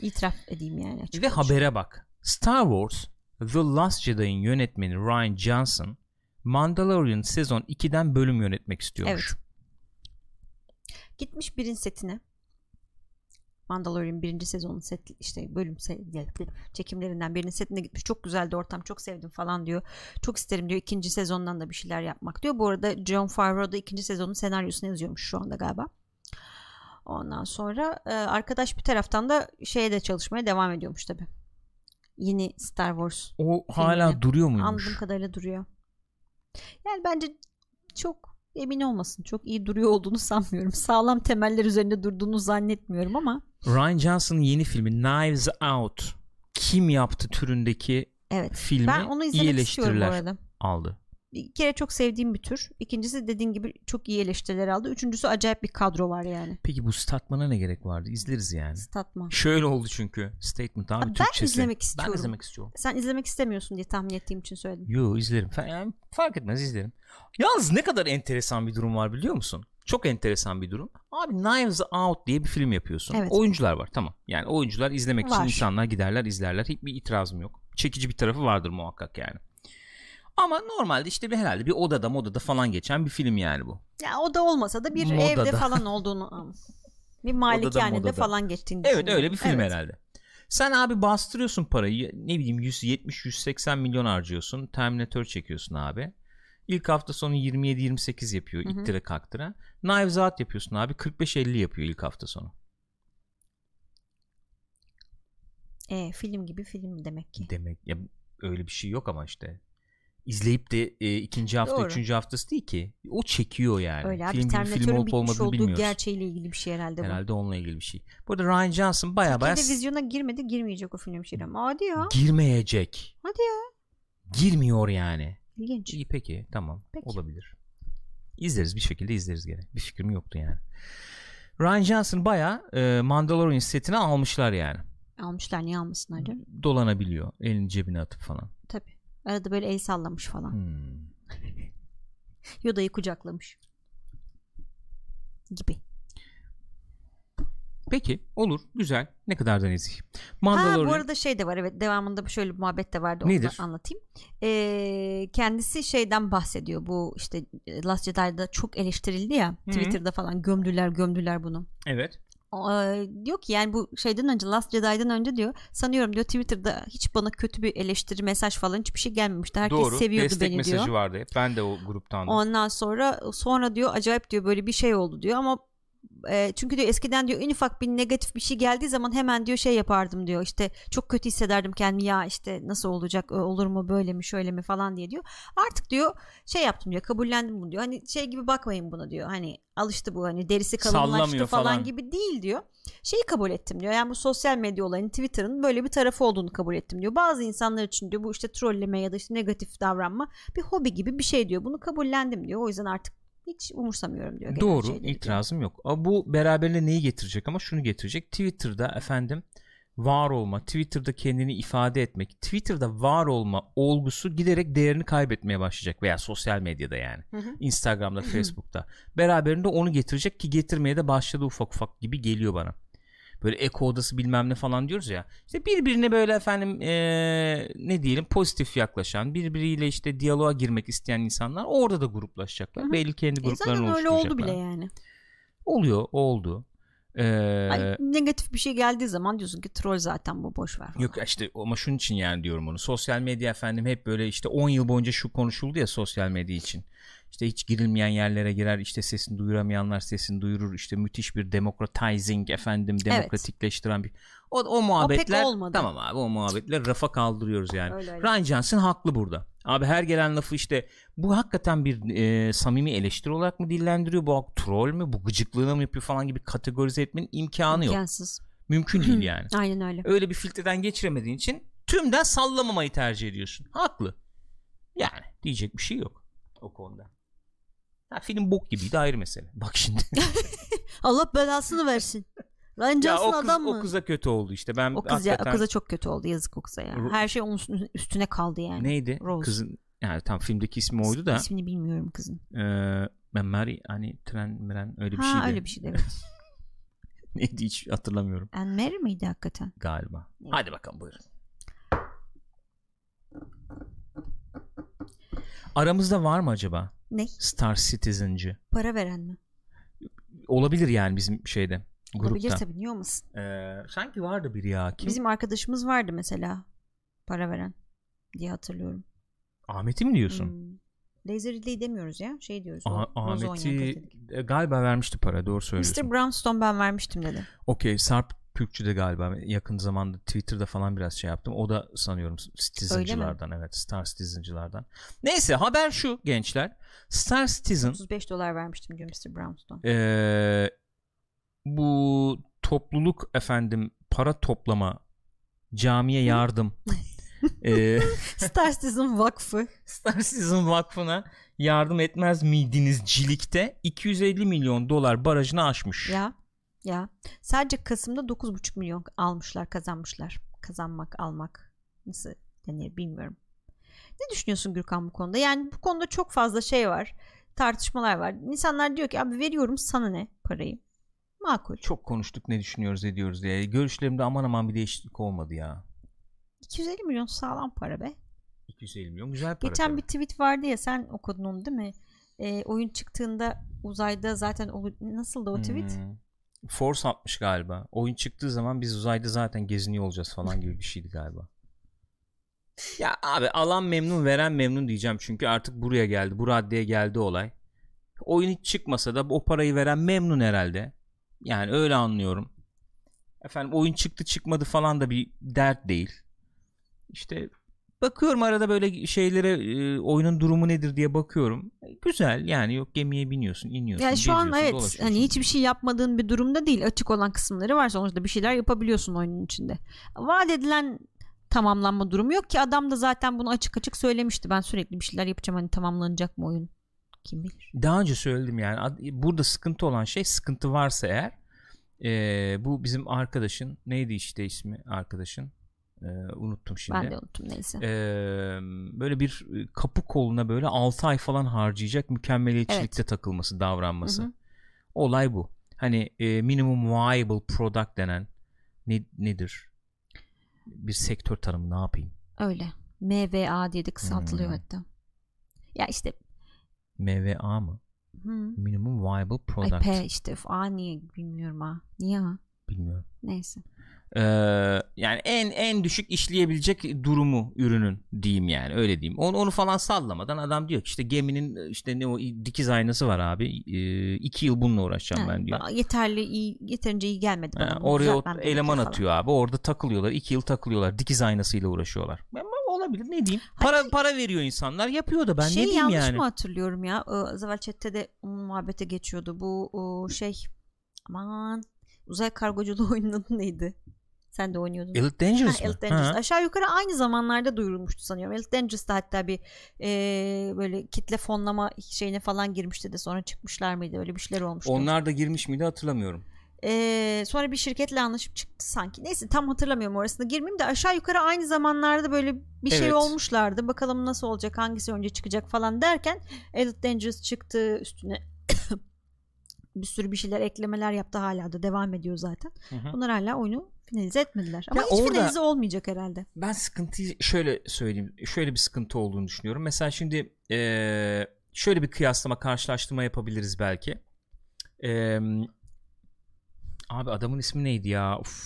İtiraf edeyim yani açık ve konuşalım. habere bak. Star Wars The Last Jedi'ın yönetmeni Ryan Johnson Mandalorian sezon 2'den bölüm yönetmek istiyormuş. Gitmiş birin setine. Mandalorian birinci sezonun set işte bölüm çekimlerinden birinin setine gitmiş. Çok güzeldi ortam. Çok sevdim falan diyor. Çok isterim diyor ikinci sezondan da bir şeyler yapmak diyor. Bu arada John Favreau da ikinci sezonun senaryosunu yazıyormuş şu anda galiba. Ondan sonra e, arkadaş bir taraftan da şeye de çalışmaya devam ediyormuş tabi. Yeni Star Wars O hala duruyor muymuş? Anladığım kadarıyla duruyor. Yani bence çok emin olmasın. Çok iyi duruyor olduğunu sanmıyorum. Sağlam temeller üzerinde durduğunu zannetmiyorum ama Ryan Johnson'ın yeni filmi Knives Out kim yaptı türündeki evet. filmi Ben onu iyi izlemek eleştiriler aldı. Bir kere çok sevdiğim bir tür. İkincisi dediğin gibi çok iyi eleştiriler aldı. Üçüncüsü acayip bir kadro var yani. Peki bu statmana ne gerek vardı? İzleriz yani. Statman. Şöyle oldu çünkü statement abi ben Türkçesi. izlemek Ben istiyorum. izlemek istiyorum. Sen izlemek istemiyorsun diye tahmin ettiğim için söyledim. Yo izlerim. Yani fark etmez izlerim. Yalnız ne kadar enteresan bir durum var biliyor musun? Çok enteresan bir durum. Abi Knives Out diye bir film yapıyorsun. Evet. Oyuncular var tamam. Yani oyuncular izlemek için Var. insanlar giderler izlerler. Hiçbir itirazım yok. Çekici bir tarafı vardır muhakkak yani. Ama normalde işte bir herhalde bir odada modada falan geçen bir film yani bu. Ya o da olmasa da bir Modada. evde falan olduğunu bir malikanede falan geçtiğini Evet öyle bir film Evet. herhalde. Sen abi bastırıyorsun parayı ne bileyim 170-180 milyon harcıyorsun. Terminator çekiyorsun abi. İlk hafta sonu 27-28 yapıyor Hı hı. ittire kaktıra. Knives Out yapıyorsun abi 45-50 yapıyor ilk hafta sonu. E, film gibi film demek ki. Demek ya öyle bir şey yok ama işte. İzleyip de e, ikinci hafta Doğru. üçüncü haftası değil ki. O çekiyor yani. Öyle abi film gibi film olup olmadığını bilmiyoruz. gerçeğiyle ilgili bir şey herhalde bu. Herhalde onunla ilgili bir şey. Bu arada Ryan Johnson baya baya Türkiye'de vizyona girmedi girmeyecek o film Şirin. Hadi ya. girmeyecek. Hadi ya. Girmiyor yani. İlginç. İyi peki tamam Peki. olabilir. İzleriz bir şekilde izleriz gene. Bir fikrim yoktu yani. Ryan Johnson baya e, Mandalorian setine almışlar yani. Almışlar niye almasınlar canım? Dolanabiliyor. Elini cebine atıp falan. Tabii. Arada böyle el sallamış falan. Hmm. Yoda'yı kucaklamış. Gibi. Peki olur güzel ne kadar da nezih. Ha Mandalorian bu arada şey de var evet devamında şöyle bir muhabbet de vardı onu Nedir? da anlatayım. Ee, kendisi şeyden bahsediyor bu işte Last Jedi'da çok eleştirildi ya hı. Twitter'da falan gömdüler gömdüler bunu. evet Ee, diyor ki yani bu şeyden önce Last Jedi'den önce diyor sanıyorum diyor Twitter'da hiç bana kötü bir eleştiri mesaj falan hiçbir şey gelmemişti. Herkes doğru seviyordu destek beni mesajı diyor. vardı hep. ben de o gruptandım. Ondan sonra sonra diyor acayip diyor böyle bir şey oldu diyor ama e, çünkü diyor eskiden diyor en ufak bir negatif bir şey geldiği zaman hemen diyor şey yapardım diyor işte çok kötü hissederdim kendimi ya işte nasıl olacak olur mu böyle mi şöyle mi falan diye diyor. Artık diyor şey yaptım diyor kabullendim bunu diyor. Hani şey gibi bakmayın buna diyor hani alıştı bu hani derisi kalınlaştı falan, falan. gibi değil diyor. Şeyi kabul ettim diyor yani bu sosyal medya olayının Twitter'ın böyle bir tarafı olduğunu kabul ettim diyor. Bazı insanlar için diyor bu işte trolleme ya da işte negatif davranma bir hobi gibi bir şey diyor. Bunu kabullendim diyor o yüzden artık hiç umursamıyorum diyor. Doğru şeyleri diyor. itirazım yok. Ama bu beraberinde neyi getirecek ama şunu getirecek. Twitter'da efendim var olma, Twitter'da kendini ifade etmek, Twitter'da var olma olgusu giderek değerini kaybetmeye başlayacak veya sosyal medyada yani. Hı hı. Instagram'da, Facebook'ta. Beraberinde onu getirecek ki getirmeye de başladı ufak ufak gibi geliyor bana. Böyle eko odası bilmem ne falan diyoruz ya. İşte birbirine böyle efendim eee, ne diyelim pozitif yaklaşan, birbiriyle işte diyaloğa girmek isteyen insanlar orada da gruplaşacaklar. Hı hı. Belli kendi E gruplarını öyle oluşturacaklar. oldu bile yani. Oluyor, oldu. Ee, negatif bir şey geldiği zaman diyorsun ki troll zaten bu boş ver. falan. yok işte ama şunun için yani diyorum onu. Sosyal medya efendim hep böyle işte 10 yıl boyunca şu konuşuldu ya sosyal medya için. İşte hiç girilmeyen yerlere girer işte sesini duyuramayanlar sesini duyurur işte müthiş bir democratizing efendim demokratikleştiren bir o, o muhabbetler olmadı. tamam abi o muhabbetler rafa kaldırıyoruz yani. Öyle öyle. Ryan Johnson haklı burada. Abi her gelen lafı işte bu hakikaten bir e, samimi eleştiri olarak mı dillendiriyor? Bu troll mü? Bu gıcıklığına mı yapıyor falan gibi kategorize etmenin imkanı yok. İmkansız. Mümkün değil yani. Aynen öyle. Öyle bir filtreden geçiremediğin için tümden sallamamayı tercih ediyorsun. Haklı. Yani diyecek bir şey yok o konuda. Ha, film bok gibiydi ayrı mesele. Bak şimdi. Allah belasını versin. Ryan ya Johnson o, kız, adam mı? o kıza kötü oldu işte. Ben O kız ya, hakikaten- o kıza çok kötü oldu yazık o kıza ya. Her şey onun üstüne- kaldı yani. neydi? Rose. Kızın yani tam filmdeki ismi oydu da. İsmini bilmiyorum kızın. Ee, ben Mary hani tren miren öyle bir ha şeydi. öyle bir şeydi evet. Neydi hiç hatırlamıyorum Anne Mary miydi hakikaten? galiba. Evet. Hadi bakalım buyurun. Aramızda var mı acaba Ne? Star Citizen'cı? Para veren mi? Olabilir yani bizim şeyde Olabilir grupta. tabii niye olmasın. Ee, sanki vardı biri ya. Kim? Bizim arkadaşımız vardı mesela para veren diye hatırlıyorum. Ahmet'i mi diyorsun? Hmm. Laser Ridley demiyoruz ya. Şey diyoruz. Ah- Ahmet'i galiba vermişti para doğru söylüyorsun. Mr. Brownstone ben vermiştim dedi. Okey Sarp Türkçü de galiba yakın zamanda Twitter'da falan biraz şey yaptım. O da sanıyorum Citizen'cılardan evet Star Citizen'cılardan. Neyse haber şu gençler. Star Citizen 35 dolar vermiştim diyor Mr. Brownstone. eee, bu topluluk efendim para toplama camiye yardım Star Citizen Vakfı. Star Citizen Vakfı'na yardım etmez miydiniz cilikte 250 milyon dolar barajını aşmış. Ya ya sadece Kasım'da 9,5 milyon almışlar kazanmışlar. Kazanmak almak nasıl denir bilmiyorum. Ne düşünüyorsun Gürkan bu konuda? Yani bu konuda çok fazla şey var. Tartışmalar var. İnsanlar diyor ki abi veriyorum sana ne parayı. Makul. Çok konuştuk ne düşünüyoruz ediyoruz diye. Görüşlerimde aman aman bir değişiklik olmadı ya. 250 milyon sağlam para be. 250 milyon güzel para. Geçen tabii. bir tweet vardı ya sen okudun onu değil mi? Ee, oyun çıktığında uzayda zaten nasıl da o tweet? Hmm. Force atmış galiba. Oyun çıktığı zaman biz uzayda zaten geziniyor olacağız falan gibi bir şeydi galiba. Ya abi alan memnun veren memnun diyeceğim çünkü artık buraya geldi. Bu raddeye geldi olay. Oyun hiç çıkmasa da o parayı veren memnun herhalde. Yani öyle anlıyorum. Efendim oyun çıktı çıkmadı falan da bir dert değil. İşte bakıyorum arada böyle şeylere e, oyunun durumu nedir diye bakıyorum. E, Güzel yani yok gemiye biniyorsun iniyorsun. Yani şu an evet hani hiçbir şey yapmadığın bir durumda değil. Açık olan kısımları var. Sonuçta bir şeyler yapabiliyorsun oyunun içinde. Vaat edilen tamamlanma durumu yok ki adam da zaten bunu açık açık söylemişti. Ben sürekli bir şeyler yapacağım hani tamamlanacak mı oyun? Kim bilir. Daha önce söyledim yani ad- burada sıkıntı olan şey sıkıntı varsa eğer eee, bu bizim arkadaşın neydi işte ismi arkadaşın Eee, unuttum şimdi. Ben de unuttum neyse. Eee, böyle bir e, kapı koluna böyle 6 ay falan harcayacak mükemmeliyetçilikte takılması davranması. Hı hı. Olay bu. hani e, minimum viable product denen ne, nedir? Bir sektör tanımı ne yapayım? Öyle. MVA diye de kısaltılıyor Hmm. hatta. Ya işte MVA mı? hı. Minimum viable Ay product. P işte F, A niye bilmiyorum ha. Niye ha? Bilmiyorum. Neyse. Ee, yani en en düşük işleyebilecek durumu ürünün diyeyim yani öyle diyeyim. Onu, onu falan sallamadan adam diyor ki işte geminin işte ne o dikiz aynası var abi. Ee, iki yıl bununla uğraşacağım Ha, ben diyor. Yeterli iyi yeterince iyi gelmedi bana. Ha, oraya o eleman falan. atıyor abi. Orada takılıyorlar. iki yıl takılıyorlar. Dikiz aynasıyla uğraşıyorlar. Ama olabilir ne diyeyim. Para para veriyor insanlar. Yapıyor da ben şey ne diyeyim yanlış yani. mı hatırlıyorum ya? Ee, Zavel Chat'te de onun muhabbete geçiyordu. Bu o, şey aman uzay kargoculuğu oyunun adı neydi? Sen de oynuyordun. Elite Dangerous Ha, mı? Elite Dangerous. Ha. Aşağı yukarı aynı zamanlarda duyurulmuştu sanıyorum. Elite Dangerous'ta hatta bir e, böyle kitle fonlama şeyine falan girmişti de sonra çıkmışlar mıydı? Öyle bir şeyler olmuştu. Onlar da girmiş miydi hatırlamıyorum. Ee, sonra bir şirketle anlaşıp çıktı sanki. Neyse tam hatırlamıyorum orasını girmeyeyim de aşağı yukarı aynı zamanlarda böyle bir şey Evet. olmuşlardı. Bakalım nasıl olacak, hangisi önce çıkacak falan derken Elite Dangerous çıktı üstüne. bir sürü bir şeyler eklemeler yaptı hala da devam ediyor zaten. Hı hı. Bunlar hala oyunu finalize etmediler. Ama Ya hiç orada- finalize olmayacak herhalde. Ben sıkıntıyı şöyle söyleyeyim. Şöyle bir sıkıntı olduğunu düşünüyorum. Mesela şimdi eee, şöyle bir kıyaslama, karşılaştırma yapabiliriz belki. Eee, abi adamın ismi neydi ya? Uf,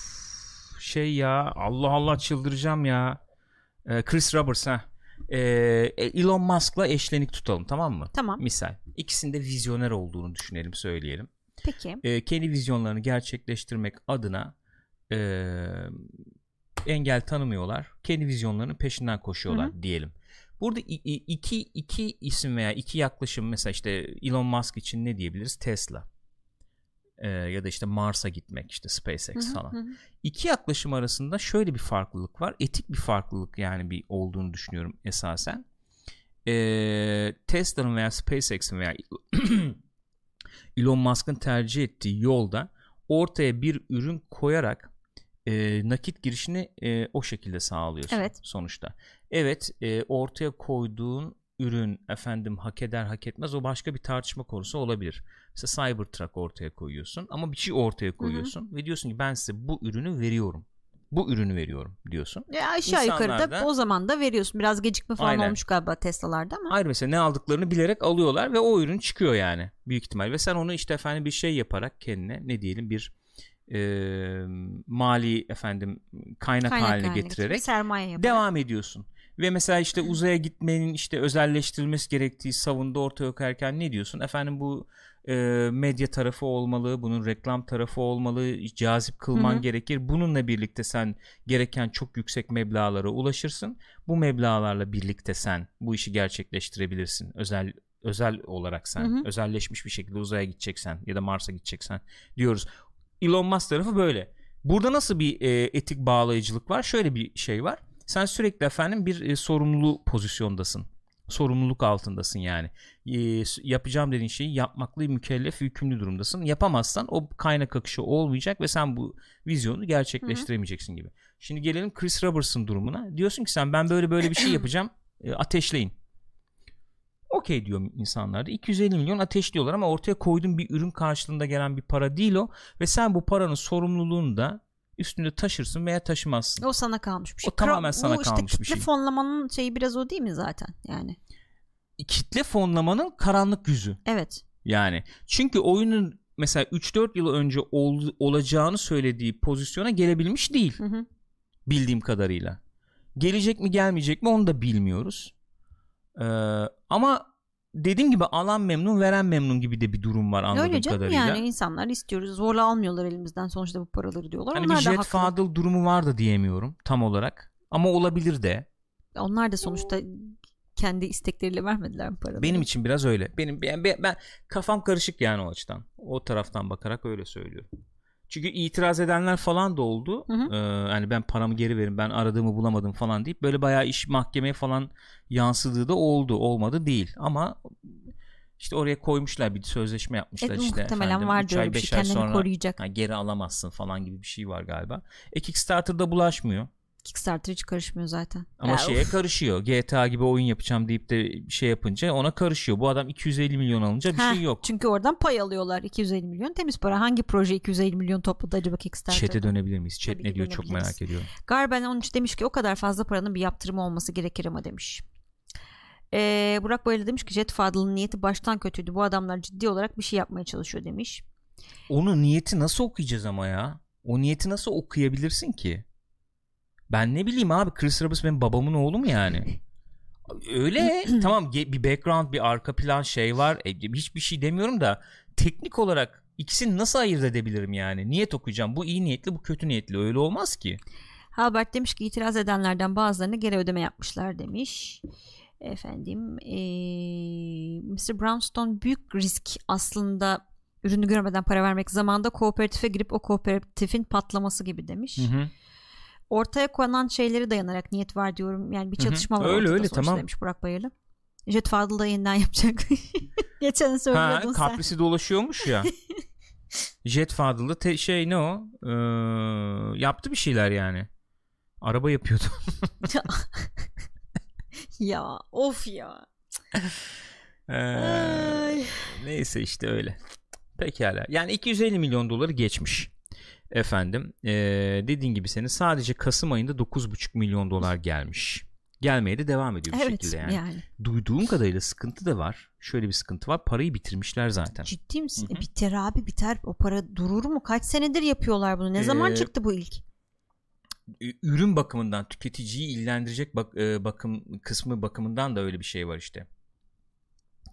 şey ya Allah Allah çıldıracağım ya. Eee, Chris Roberts ha. Eee, Elon Musk'la eşlenik tutalım tamam mı? Tamam. Misal. İkisinde vizyoner olduğunu düşünelim, söyleyelim. Peki. e, kendi vizyonlarını gerçekleştirmek adına e, engel tanımıyorlar. Kendi vizyonlarının peşinden koşuyorlar diyelim. Burada iki, iki isim veya iki yaklaşım mesela işte Elon Musk için ne diyebiliriz? Tesla. E, ya da işte Mars'a gitmek işte SpaceX Hı hı, falan. hı. İki yaklaşım arasında şöyle bir farklılık var. Etik bir farklılık yani bir olduğunu düşünüyorum esasen. Ee, Tesla'nın veya SpaceX'in veya Elon Musk'ın tercih ettiği yolda ortaya bir ürün koyarak e, nakit girişini e, o şekilde sağlıyorsun Evet. sonuçta. Evet e, ortaya koyduğun ürün efendim hak eder hak etmez o başka bir tartışma konusu olabilir. Mesela Cybertruck ortaya koyuyorsun ama bir şey ortaya koyuyorsun ve diyorsun ki ben size bu ürünü veriyorum. Bu ürünü veriyorum diyorsun. Ya aşağı İnsanlar yukarı da o zaman da veriyorsun. Biraz gecikme falan Aynen. olmuş galiba Tesla'larda ama. Ayrı mesela ne aldıklarını bilerek alıyorlar ve o ürün çıkıyor yani büyük ihtimal. Ve sen onu işte efendim bir şey yaparak kendine ne diyelim bir e, mali efendim kaynak, Kaynak haline haline getirerek sermaye yaparak. devam ediyorsun. Ve mesela işte uzaya gitmenin işte özelleştirilmesi gerektiği savunda ortaya koyarken ne diyorsun? Efendim bu e, medya tarafı olmalı, bunun reklam tarafı olmalı, cazip kılman Hı hı. gerekir. Bununla birlikte sen gereken çok yüksek meblağlara ulaşırsın. Bu meblağlarla birlikte sen bu işi gerçekleştirebilirsin. Özel özel olarak sen, Hı hı. özelleşmiş bir şekilde uzaya gideceksen ya da Mars'a gideceksen diyoruz. Elon Musk tarafı böyle. Burada nasıl bir e, etik bağlayıcılık var? Şöyle bir şey var. Sen sürekli efendim bir e, sorumlulu pozisyondasın. Sorumluluk altındasın yani. E, yapacağım dediğin şeyi yapmakla mükellef, yükümlü durumdasın. Yapamazsan o kaynak akışı olmayacak ve sen bu vizyonu gerçekleştiremeyeceksin gibi. Şimdi gelelim Chris Roberts'ın durumuna. Diyorsun ki sen ben böyle böyle bir şey yapacağım. E, ateşleyin. Okey diyor insanlar da 250 milyon ateşliyorlar ama ortaya koyduğun bir ürün karşılığında gelen bir para değil o ve sen bu paranın sorumluluğunu da üstünde taşırsın veya taşımazsın. O sana kalmış bir şey. O tamamen sana bu işte kalmış bir kitle şey. fonlamanın şeyi biraz o değil mi zaten yani? Kitle fonlamanın karanlık yüzü Evet. yani. Çünkü oyunun mesela 3-4 yıl önce ol- olacağını söylediği pozisyona gelebilmiş değil Hı hı. bildiğim kadarıyla. Gelecek mi gelmeyecek mi onu da bilmiyoruz. Ee, ama dediğim gibi alan memnun veren memnun gibi de bir durum var anladığım Öyle canım kadarıyla. yani insanlar istiyoruz. Zorla almıyorlar elimizden sonuçta bu paraları diyorlar. Hani Onlar bir Jet. Fadıl durumu var da diyemiyorum tam olarak. Ama olabilir de. Onlar da sonuçta kendi istekleriyle vermediler mi paraları? Benim için biraz öyle. Benim ben, ben, ben- kafam karışık yani o açıdan. O taraftan bakarak öyle söylüyorum. Çünkü itiraz edenler falan da oldu. Hı hı. Ee, yani ben paramı geri verin ben aradığımı bulamadım falan deyip böyle bayağı iş mahkemeye falan yansıdığı da oldu. Olmadı değil. Ama işte oraya koymuşlar bir sözleşme yapmışlar Evet, işte. muhtemelen efendim, öyle ay, bir şey. Kendini sonra koruyacak. ha, geri alamazsın falan gibi bir şey var galiba. E Kickstarter'da bulaşmıyor. Kickstarter hiç karışmıyor zaten. Ama Ya, şeye of. karışıyor. GTA gibi oyun yapacağım deyip de şey yapınca ona karışıyor. Bu adam 250 milyon alınca bir Heh, şey yok. Çünkü oradan pay alıyorlar 250 milyon temiz para. Hangi proje 250 milyon topladı acaba Kickstarter'da? Chat'e dönebilir miyiz? Chat Tabii ne diyor çok merak ediyorum. Garben onun için demiş ki o kadar fazla paranın bir yaptırımı olması gerekir ama demiş. Ee, Burak Bayırlı demiş ki Jet Fadıl'ın niyeti baştan kötüydü. Bu adamlar ciddi olarak bir şey yapmaya çalışıyor demiş. Onu niyeti nasıl okuyacağız ama ya? O niyeti nasıl okuyabilirsin ki? Ben ne bileyim abi Chris Roberts benim babamın oğlu mu yani? Öyle tamam bir background bir arka plan şey var E, hiçbir şey demiyorum da teknik olarak ikisini nasıl ayırt edebilirim yani niyet okuyacağım bu iyi niyetli bu kötü niyetli öyle olmaz ki Halbert demiş ki itiraz edenlerden bazılarını geri ödeme yapmışlar demiş. Efendim ee, Mr. Brownstone büyük risk aslında ürünü görmeden para vermek zamanda kooperatife girip o kooperatifin patlaması gibi demiş. Hı hı. Ortaya konan şeyleri dayanarak niyet var diyorum. Yani bir çatışma var Öyle, öyle, tamam. demiş Burak Bayırlı. Jet Fadıl da yeniden yapacak. Geçen ha, söylüyordun sen. kaprisi dolaşıyormuş ya Jet Fadıl'da te- şey ne o Ee, yaptı bir şeyler yani araba yapıyordu ya of ya. Ee. Neyse işte öyle. Pekala. Yani 250 milyon doları geçmiş. Efendim ee, dediğin gibi senin sadece Kasım ayında 9,5 milyon dolar gelmiş. Gelmeye de devam ediyor bir Evet şekilde yani. yani. Duyduğum kadarıyla sıkıntı da var. Şöyle bir sıkıntı var. Parayı bitirmişler zaten. Ciddi misin? Hı hı. E, biter abi biter. O para durur mu? Kaç senedir yapıyorlar bunu? Ne zaman Ee, çıktı bu ilk? Ürün bakımından tüketiciyi ilgilendirecek bak, e, bakım kısmı bakımından da öyle bir şey var işte.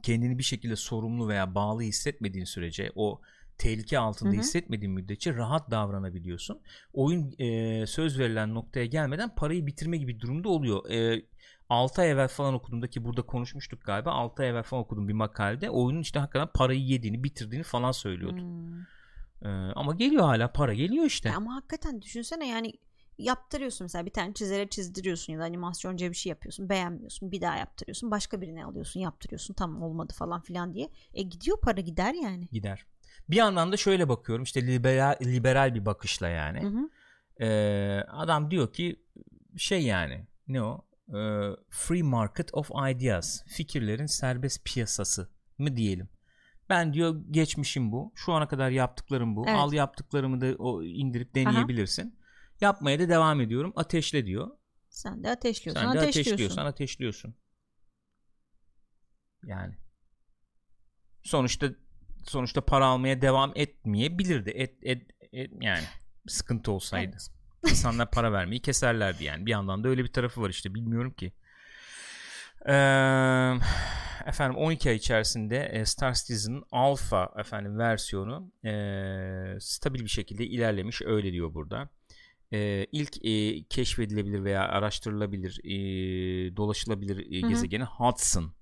Kendini bir şekilde sorumlu veya bağlı hissetmediğin sürece o tehlike altında Hı hı. hissetmediğin müddetçe rahat davranabiliyorsun. Oyun e, söz verilen noktaya gelmeden parayı bitirme gibi durumda oluyor. E, 6 ay evvel falan okuduğumda ki burada konuşmuştuk galiba 6 ay evvel falan okudum bir makalede oyunun işte hakikaten parayı yediğini bitirdiğini falan söylüyordu. Hmm. E, ama geliyor hala para geliyor işte. Ya ama hakikaten düşünsene yani yaptırıyorsun mesela bir tane çizere çizdiriyorsun ya da animasyonca bir şey yapıyorsun beğenmiyorsun bir daha yaptırıyorsun başka birine alıyorsun yaptırıyorsun tamam olmadı falan filan diye e gidiyor para gider yani gider. Bir yandan da şöyle bakıyorum işte liberal, liberal bir bakışla yani. Hı hı. Ee, adam diyor ki şey yani ne o Ee, free market of ideas fikirlerin serbest piyasası mı diyelim. Ben diyor geçmişim bu. Şu ana kadar yaptıklarım bu. Evet. Al yaptıklarımı da o indirip deneyebilirsin. Yapmaya da devam ediyorum. Ateşle diyor. sen de ateşliyorsun Sen de ateşliyorsun ateşliyorsan ateşliyorsun. Yani sonuçta sonuçta para almaya devam etmeyebilirdi. Et, et, et yani sıkıntı olsaydı. Evet. İnsanlar para vermeyi keserlerdi yani. Bir yandan da öyle bir tarafı var işte bilmiyorum ki. Ee, efendim 12 ay içerisinde e, Star Citizen'ın alfa efendim versiyonu e, stabil bir şekilde ilerlemiş öyle diyor burada. E, ilk e, keşfedilebilir veya araştırılabilir e, dolaşılabilir e, gezegeni Hudson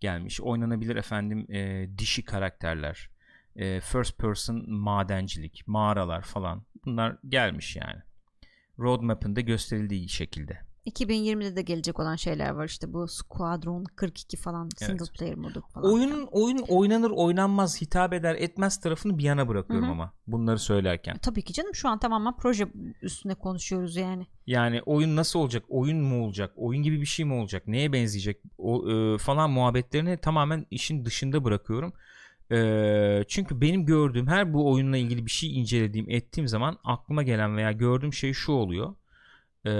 gelmiş. Oynanabilir efendim e, dişi karakterler, e, first person madencilik, mağaralar falan bunlar gelmiş yani. Roadmap'ın gösterildiği şekilde. 2020'de de gelecek olan şeyler var işte bu Squadron 42 falan single Evet. player modu falan. Oyunun oyun oynanır oynanmaz hitap eder etmez tarafını bir yana bırakıyorum Hı hı. ama bunları söylerken. E, Tabii ki canım şu an tamamen proje üstüne konuşuyoruz yani. Yani oyun nasıl olacak? Oyun mu olacak? Oyun gibi bir şey mi olacak? Neye benzeyecek? O e, falan muhabbetlerini tamamen işin dışında bırakıyorum. E, çünkü benim gördüğüm her bu oyunla ilgili bir şey incelediğim, ettiğim zaman aklıma gelen veya gördüğüm şey şu oluyor. E,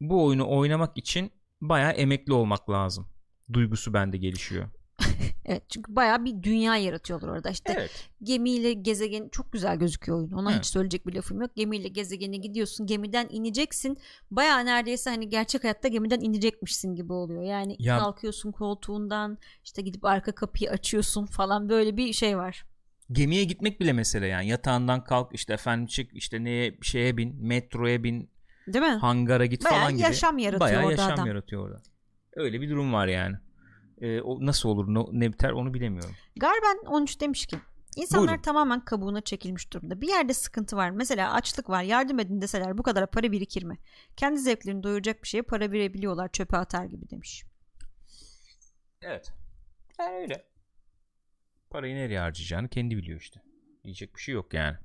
bu oyunu oynamak için bayağı emekli olmak lazım. Duygusu bende gelişiyor. Evet çünkü bayağı bir dünya yaratıyorlar orada işte Evet. gemiyle gezegen çok güzel gözüküyor oyun. Ona Evet. hiç söyleyecek bir lafım yok. Gemiyle gezegene gidiyorsun. Gemiden ineceksin. Bayağı neredeyse hani gerçek hayatta gemiden inecekmişsin gibi oluyor. Yani Ya- kalkıyorsun koltuğundan işte gidip arka kapıyı açıyorsun falan böyle bir şey var. Gemiye gitmek bile mesele yani. Yatağından kalk işte efendim çık işte neye şeye bin, metroya bin, Değil mi? hangara git Bayağı falan gibi. yaşam yaratıyor Bayağı orada yaşam adam. yaratıyor orada. Öyle bir durum var yani. Ee, o nasıl olur no- ne biter onu bilemiyorum. Garben 13 demiş ki İnsanlar Buyurun. tamamen kabuğuna çekilmiş durumda. Bir yerde sıkıntı var. Mesela açlık var. Yardım edin deseler bu kadar para birikir mi? Kendi zevklerini doyuracak bir şeye para verebiliyorlar. Çöpe atar gibi demiş. Evet. Yani öyle. Parayı nereye harcayacağını kendi biliyor işte. Diyecek bir şey yok yani.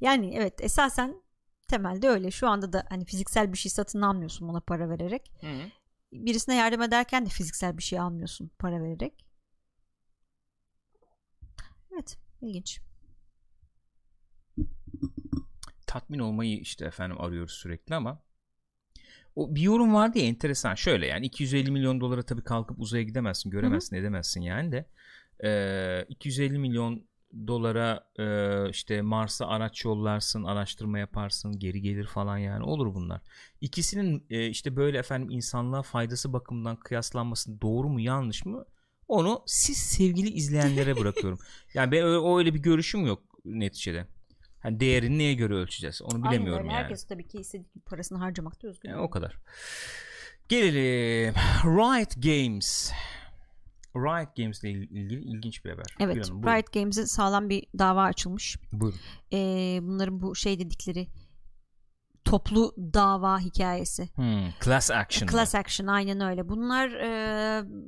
Yani evet esasen Temelde öyle. Şu anda da hani fiziksel bir şey satın almıyorsun buna para vererek. Hı. Birisine yardım ederken de fiziksel bir şey almıyorsun para vererek. Evet, ilginç. tatmin olmayı işte efendim arıyoruz sürekli ama o bir yorum vardı ya enteresan şöyle yani 250 milyon dolara tabii kalkıp uzaya gidemezsin göremezsin edemezsin yani de e, 250 milyon dolara e, işte Mars'a araç yollarsın araştırma yaparsın geri gelir falan yani olur bunlar ikisinin e, işte böyle efendim insanlığa faydası bakımından kıyaslanması doğru mu yanlış mı onu siz sevgili izleyenlere bırakıyorum yani ben öyle, öyle bir görüşüm yok neticede Hani değerini neye göre ölçeceğiz? Onu bilemiyorum Aynen yani. Herkes tabii ki istediği parasını harcamakta özgür. Yani o kadar. Gelelim. Riot Games. Riot Games ile ilgili ilginç bir haber. Evet. Buyurun, buyurun. Riot Games'e sağlam bir dava açılmış. Buyurun. Ee, bunların bu şey dedikleri toplu dava hikayesi. Hmm, class action. Class action aynen öyle. Bunlar e,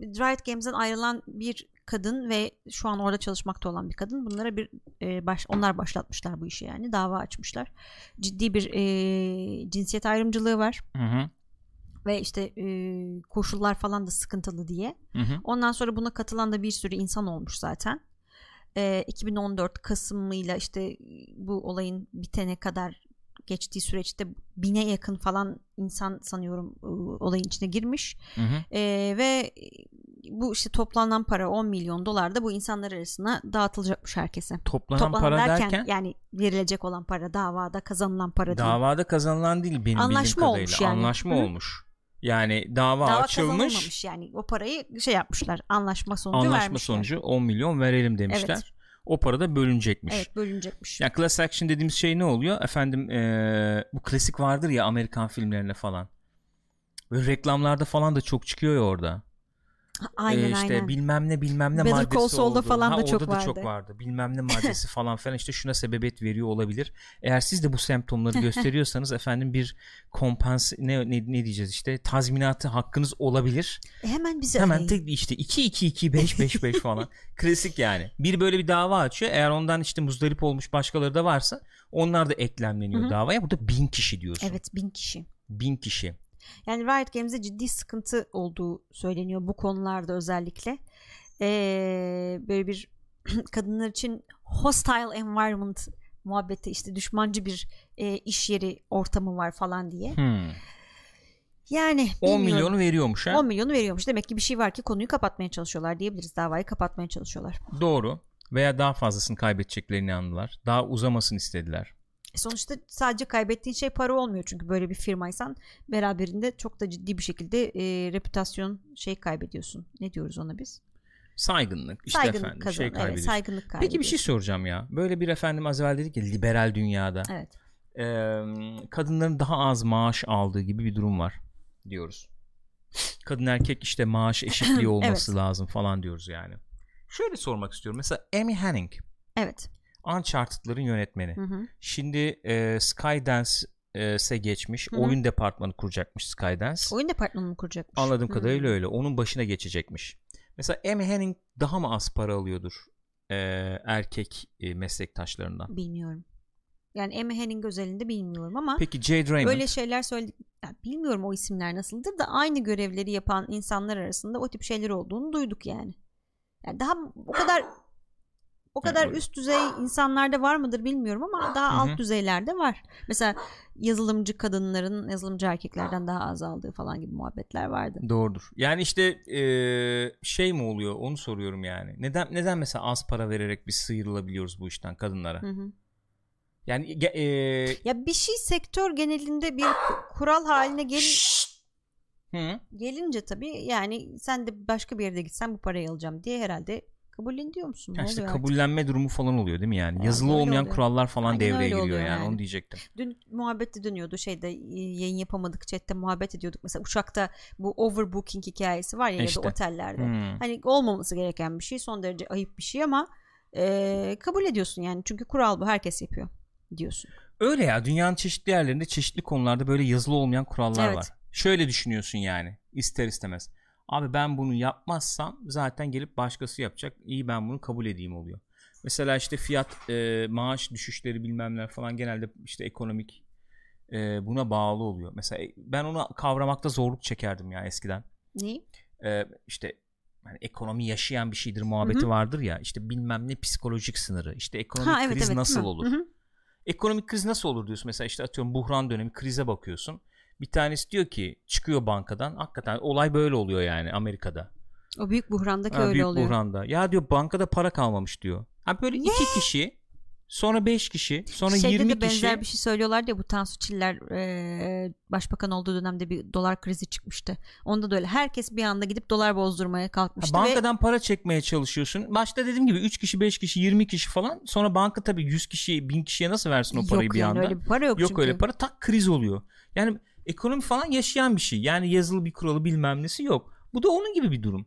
Riot Games'den ayrılan bir kadın ve şu an orada çalışmakta olan bir kadın. Bunlara bir e, baş, onlar başlatmışlar bu işi yani. Dava açmışlar. Ciddi bir e, cinsiyet ayrımcılığı var. Hı hı. Ve işte e, koşullar falan da sıkıntılı diye. Hı hı. Ondan sonra buna katılan da bir sürü insan olmuş zaten. E, 2014 Kasım'ıyla işte bu olayın bitene kadar geçtiği süreçte bine yakın falan insan sanıyorum e, olayın içine girmiş. Hı hı. E, ve bu işte toplanan para 10 milyon dolar da bu insanlar arasına dağıtılacakmış herkese. Toplanan, Toplanan para derken, derken, yani verilecek olan para davada kazanılan para değil. davada kazanılan değil benim Anlaşma bildiğim kadarıyla. olmuş yani. Anlaşma Hı olmuş. Yani dava, Dava açılmış. yani o parayı şey yapmışlar anlaşma sonucu Anlaşma vermişler. sonucu 10 milyon verelim demişler. Evet. O para da bölünecekmiş. Evet bölünecekmiş. Yani class action dediğimiz şey ne oluyor? Efendim eee, bu klasik vardır ya Amerikan filmlerinde falan. Böyle reklamlarda falan da çok çıkıyor ya orada. Aynen Ee, işte aynen. bilmem ne bilmem ne Better maddesi Call Saul'da oldu. falan ha, da orada çok da vardı. çok vardı. Bilmem ne maddesi falan filan işte şuna sebebiyet veriyor olabilir. Eğer siz de bu semptomları gösteriyorsanız efendim bir kompans ne, ne ne diyeceğiz işte tazminatı hakkınız olabilir. E, hemen bize Hemen arayın. tek işte 2 2 2 5 5 5 falan. Klasik yani. Bir böyle bir dava açıyor. Eğer ondan işte muzdarip olmuş başkaları da varsa onlar da eklemleniyor Hı hı. davaya. Burada bin kişi diyorsun. Evet bin kişi. Bin kişi. Yani Riot Games'e ciddi sıkıntı olduğu söyleniyor bu konularda özellikle. Ee, böyle bir kadınlar için hostile environment muhabbeti işte düşmancı bir e, iş yeri ortamı var falan diye. Hmm. Yani 10 bilmiyorum. milyonu veriyormuş ha. 10 milyonu veriyormuş. Demek ki bir şey var ki konuyu kapatmaya çalışıyorlar diyebiliriz. Davayı kapatmaya çalışıyorlar. Doğru. Veya daha fazlasını kaybedeceklerini andılar. Daha uzamasını istediler. E sonuçta sadece kaybettiğin şey para olmuyor çünkü böyle bir firmaysan beraberinde çok da ciddi bir şekilde e, reputasyon şey kaybediyorsun. Ne diyoruz ona biz? Saygınlık işte saygınlık efendim kazan. şey evet, kaybediyorsun. saygınlık Peki bir şey soracağım ya. Böyle bir efendim az evvel dedik ya liberal dünyada Evet. e, kadınların daha az maaş aldığı gibi bir durum var diyoruz. Kadın erkek işte maaş eşitliği olması lazım falan diyoruz yani. Şöyle sormak istiyorum. Mesela Amy Henning Evet. Uncharted'ların yönetmeni. Hı hı. Şimdi e, Skydance'e geçmiş. Hı hı. Oyun departmanı kuracakmış Skydance. Oyun departmanını kuracakmış. Anladığım Hı. kadarıyla öyle. Onun başına geçecekmiş. Mesela Amy Henning daha mı az para alıyordur e, erkek e, meslektaşlarından? Bilmiyorum. Yani Emma Henning özelinde bilmiyorum ama Peki Jade Raymond böyle şeyler söyle Ya bilmiyorum o isimler nasıldır da aynı görevleri yapan insanlar arasında o tip şeyler olduğunu duyduk yani. Yani daha o kadar o kadar öyle. üst düzey insanlarda var mıdır bilmiyorum ama daha Hı hı. alt düzeylerde var. Mesela yazılımcı kadınların yazılımcı erkeklerden daha az aldığı falan gibi muhabbetler vardı. Doğrudur. Yani işte e, şey mi oluyor onu soruyorum yani. Neden neden mesela az para vererek biz sıyrılabiliyoruz bu işten kadınlara? Hı. Yani e, Ya bir şey sektör genelinde bir ku- kural haline gelin! Hı. gelince tabii yani sen de başka bir yerde gitsen bu parayı alacağım diye herhalde kabul ediyor musun? Ya işte oluyor artık? kabullenme durumu falan oluyor değil mi yani? Yani Yazılı olmayan oluyor. kurallar falan Aynen devreye giriyor yani. yani. onu diyecektim. Dün muhabbeti dönüyordu şeyde e, yayın yapamadık chatte muhabbet ediyorduk. Mesela uçakta bu overbooking hikayesi var ya ya İşte. da otellerde. Hmm. Hani olmaması gereken bir şey son derece ayıp bir şey ama e, kabul ediyorsun yani çünkü kural bu herkes yapıyor diyorsun. Öyle ya dünyanın çeşitli yerlerinde çeşitli konularda böyle yazılı olmayan kurallar Evet. var. Şöyle düşünüyorsun yani ister istemez. Abi ben bunu yapmazsam zaten gelip başkası yapacak. İyi ben bunu kabul edeyim oluyor. Mesela işte fiyat e, maaş düşüşleri bilmemler falan genelde işte ekonomik e, buna bağlı oluyor. Mesela e, ben onu kavramakta zorluk çekerdim ya eskiden. Ne? E, işte hani ekonomi yaşayan bir şeydir muhabbeti Hı hı. vardır ya. İşte bilmem ne psikolojik sınırı. İşte ekonomik Ha evet kriz evet. nasıl olur? Hı hı. Ekonomik kriz nasıl olur diyorsun. Mesela işte atıyorum buhran dönemi krize bakıyorsun. Bir tanesi diyor ki çıkıyor bankadan. Hakikaten olay böyle oluyor yani Amerika'da. O büyük buhrandaki Ha, öyle büyük oluyor. buhranda. Ya diyor bankada para kalmamış diyor. Ha böyle iki kişi sonra beş kişi sonra Şeyde 20 de benzer kişi bir şey söylüyorlar ya bu Tansu Çiller e, başbakan olduğu dönemde bir dolar krizi çıkmıştı. Onda da öyle. Herkes bir anda gidip dolar bozdurmaya Ha, kalkmıştı ve bankadan para çekmeye çalışıyorsun. Başta dediğim gibi 3 kişi 5 kişi 20 kişi falan. Sonra banka tabii 100 kişi 1000 kişiye nasıl versin o parayı yok bir yani anda? öyle bir para yok, Yok çünkü. öyle para tak kriz oluyor. Yani ekonomi falan yaşayan bir şey. Yani yazılı bir kuralı bilmem nesi yok. Bu da onun gibi bir durum.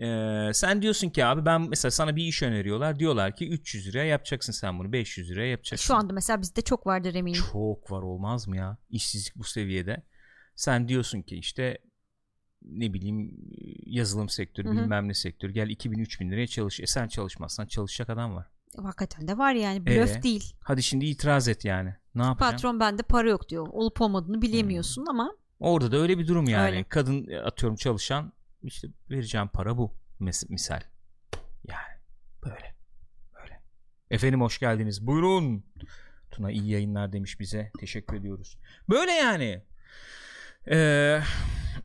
Ee, sen diyorsun ki abi ben mesela sana bir iş öneriyorlar. Diyorlar ki 300 liraya yapacaksın sen bunu. 500 liraya yapacaksın. Şu anda mesela bizde çok vardır eminim. Çok var olmaz mı ya? İşsizlik bu seviyede. Sen diyorsun ki işte ne bileyim yazılım sektörü Hı hı. bilmem ne sektörü gel 2000-3000 liraya çalış. E sen çalışmazsan çalışacak adam var. Hakikaten de var yani. Blöf Ee? değil. Hadi şimdi itiraz et yani. Ne yapacaksın? Patron bende para yok diyor. Olup olmadığını bilemiyorsun ama Orada da öyle bir durum yani. Öyle. Kadın e, atıyorum çalışan işte vereceğim para bu mes- misal. Yani böyle. Böyle. Efendim hoş geldiniz. Buyurun. Tuna iyi yayınlar demiş bize. Teşekkür ediyoruz. Böyle yani. Ee,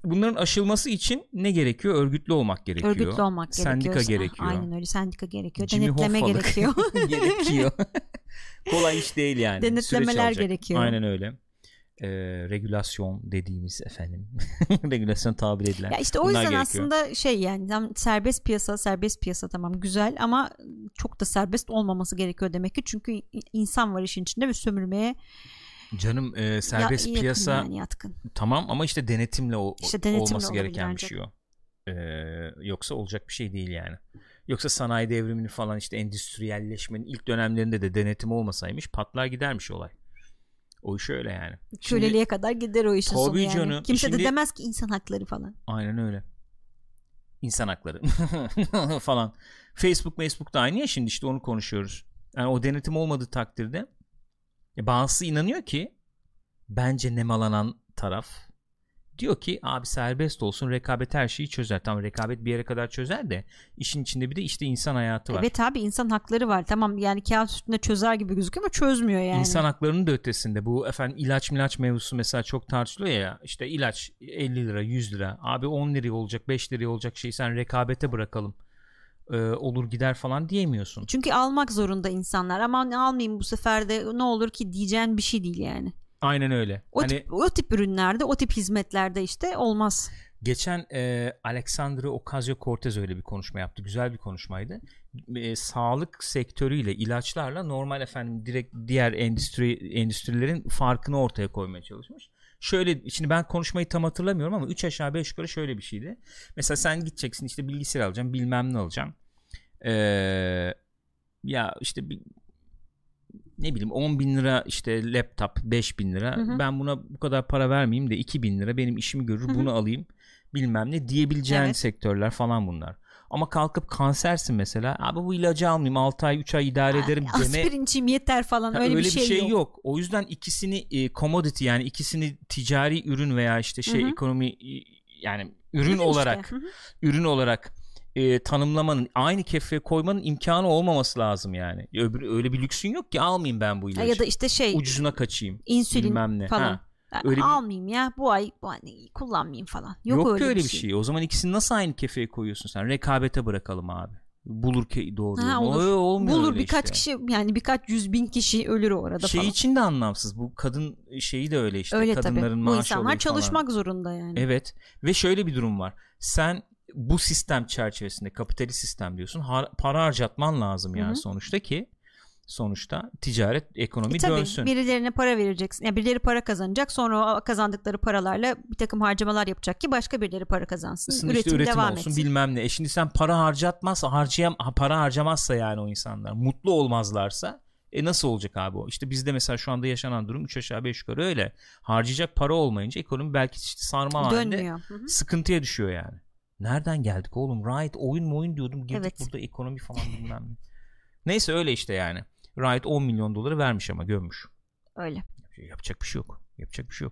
bunların aşılması için ne gerekiyor? Örgütlü olmak gerekiyor. örgütlü olmak Sendika gerekiyor. gerekiyor. Aynen öyle. Sendika gerekiyor. Jimmy Denetleme Hoffa'lık gerekiyor. gerekiyor. Kolay iş değil yani. Denetlemeler gerekiyor. Aynen öyle. Ee, regülasyon dediğimiz efendim. regülasyon tabir edilen. Ya işte o Bunlar yüzden gerekiyor. aslında şey yani tam serbest piyasa serbest piyasa tamam güzel ama çok da serbest olmaması gerekiyor demek ki çünkü insan var işin içinde ve sömürmeye Canım e, ya- serbest yakın piyasa yani yatkın. tamam ama işte denetimle o, İşte denetimle olması gereken bir ancak. şey o. Ee, yoksa olacak bir şey değil yani. Yoksa sanayi devrimini falan işte endüstriyelleşmenin ilk dönemlerinde de denetim olmasaymış patlar gidermiş olay. O iş öyle yani. Şimdi- Köleliğe kadar gider o işin sonu yani. canım. Kimse Şimdi- de demez ki insan hakları falan. Aynen öyle. İnsan hakları falan. Facebook, Facebook da aynı ya şimdi işte onu konuşuyoruz. Yani o denetim olmadığı takdirde e, inanıyor ki bence nemalanan taraf diyor ki abi serbest olsun rekabet her şeyi çözer. Tamam rekabet bir yere kadar çözer de işin içinde bir de işte insan hayatı var. Evet abi insan hakları var. Tamam yani kağıt üstünde çözer gibi gözüküyor ama çözmüyor yani. İnsan haklarının da ötesinde bu efendim ilaç milaç mevzusu mesela çok tartışılıyor ya işte ilaç 50 lira 100 lira abi 10 liraya olacak 5 liraya olacak şey sen rekabete bırakalım Ee, olur gider falan diyemiyorsun. Çünkü almak zorunda insanlar. Aman almayayım bu sefer de ne olur ki diyeceğin bir şey değil yani. Aynen öyle. O, hani tip, o tip ürünlerde, o tip hizmetlerde işte olmaz. geçen e, Alexandre Ocasio-Cortez öyle bir konuşma yaptı. Güzel bir konuşmaydı. E, sağlık sektörüyle ilaçlarla normal efendim direkt diğer endüstri endüstrilerin farkını ortaya koymaya çalışmış. Şöyle şimdi ben konuşmayı tam hatırlamıyorum ama 3 aşağı 5 yukarı şöyle bir şeydi. Mesela sen gideceksin işte bilgisayar alacaksın bilmem ne alacaksın. Ee, ya işte bir, ne bileyim 10 bin lira işte laptop 5 bin lira Hı hı. ben buna bu kadar para vermeyeyim de 2 bin lira benim işimi görür Hı hı. bunu alayım bilmem ne diyebileceğin Evet. sektörler falan bunlar. Ama kalkıp kansersin mesela abi bu ilacı almayayım 6 ay 3 ay idare ederim deme Aspirin içeyim yeter falan Ha, öyle, bir şey, yok. O yüzden ikisini e, commodity yani ikisini ticari ürün veya işte şey Hı hı. ekonomi e, yani ürün Ürün işte. olarak Hı hı. ürün olarak e, tanımlamanın aynı kefeye koymanın imkanı olmaması lazım yani. Öbür, öyle bir lüksün yok ki almayayım ben bu ilacı. Ya da işte şey ucuzuna kaçayım. insülin bilmem ne. falan. Ha, öyle bir- almayayım ya bu ay bu ay kullanmayayım falan. Yok, Yok, öyle, öyle bir bir şey. şey. O zaman ikisini nasıl aynı kefeye koyuyorsun sen? Rekabete bırakalım abi. Bulur ki doğru. Ha, olur. O- olmuyor Bulur birkaç işte. kişi yani birkaç yüz bin kişi ölür o arada Şey falan. için de anlamsız. Bu kadın şeyi de öyle işte. öyle tabii. Kadınların Bu maaşı insanlar olayı falan. çalışmak zorunda yani. Evet ve şöyle bir durum var. Sen bu sistem çerçevesinde kapitalist sistem diyorsun. Har- para harcatman lazım yani Hı hı. sonuçta ki sonuçta ticaret ekonomi E tabii dönsün. birilerine para vereceksin. Yani birileri para kazanacak. Sonra o kazandıkları paralarla bir takım harcamalar yapacak ki başka birileri para kazansın. Üretim, işte üretim devam olsun etsin. bilmem ne. E şimdi sen para harcatmazsa harcayam ha, para harcamazsa yani o insanlar mutlu olmazlarsa e nasıl olacak abi o? İşte bizde mesela şu anda yaşanan durum 3 aşağı 5 yukarı öyle. Harcayacak para olmayınca ekonomi belki işte sarmal halinde Dönmüyor. Hı hı. sıkıntıya düşüyor yani. Nereden geldik oğlum? Riot oyun mu oyun diyordum. Girdik Evet. burada ekonomi falan bilmem ne. Neyse öyle işte yani. Riot 10 milyon doları vermiş ama gömmüş. Öyle. Yapacak bir şey yok. Yapacak bir şey yok.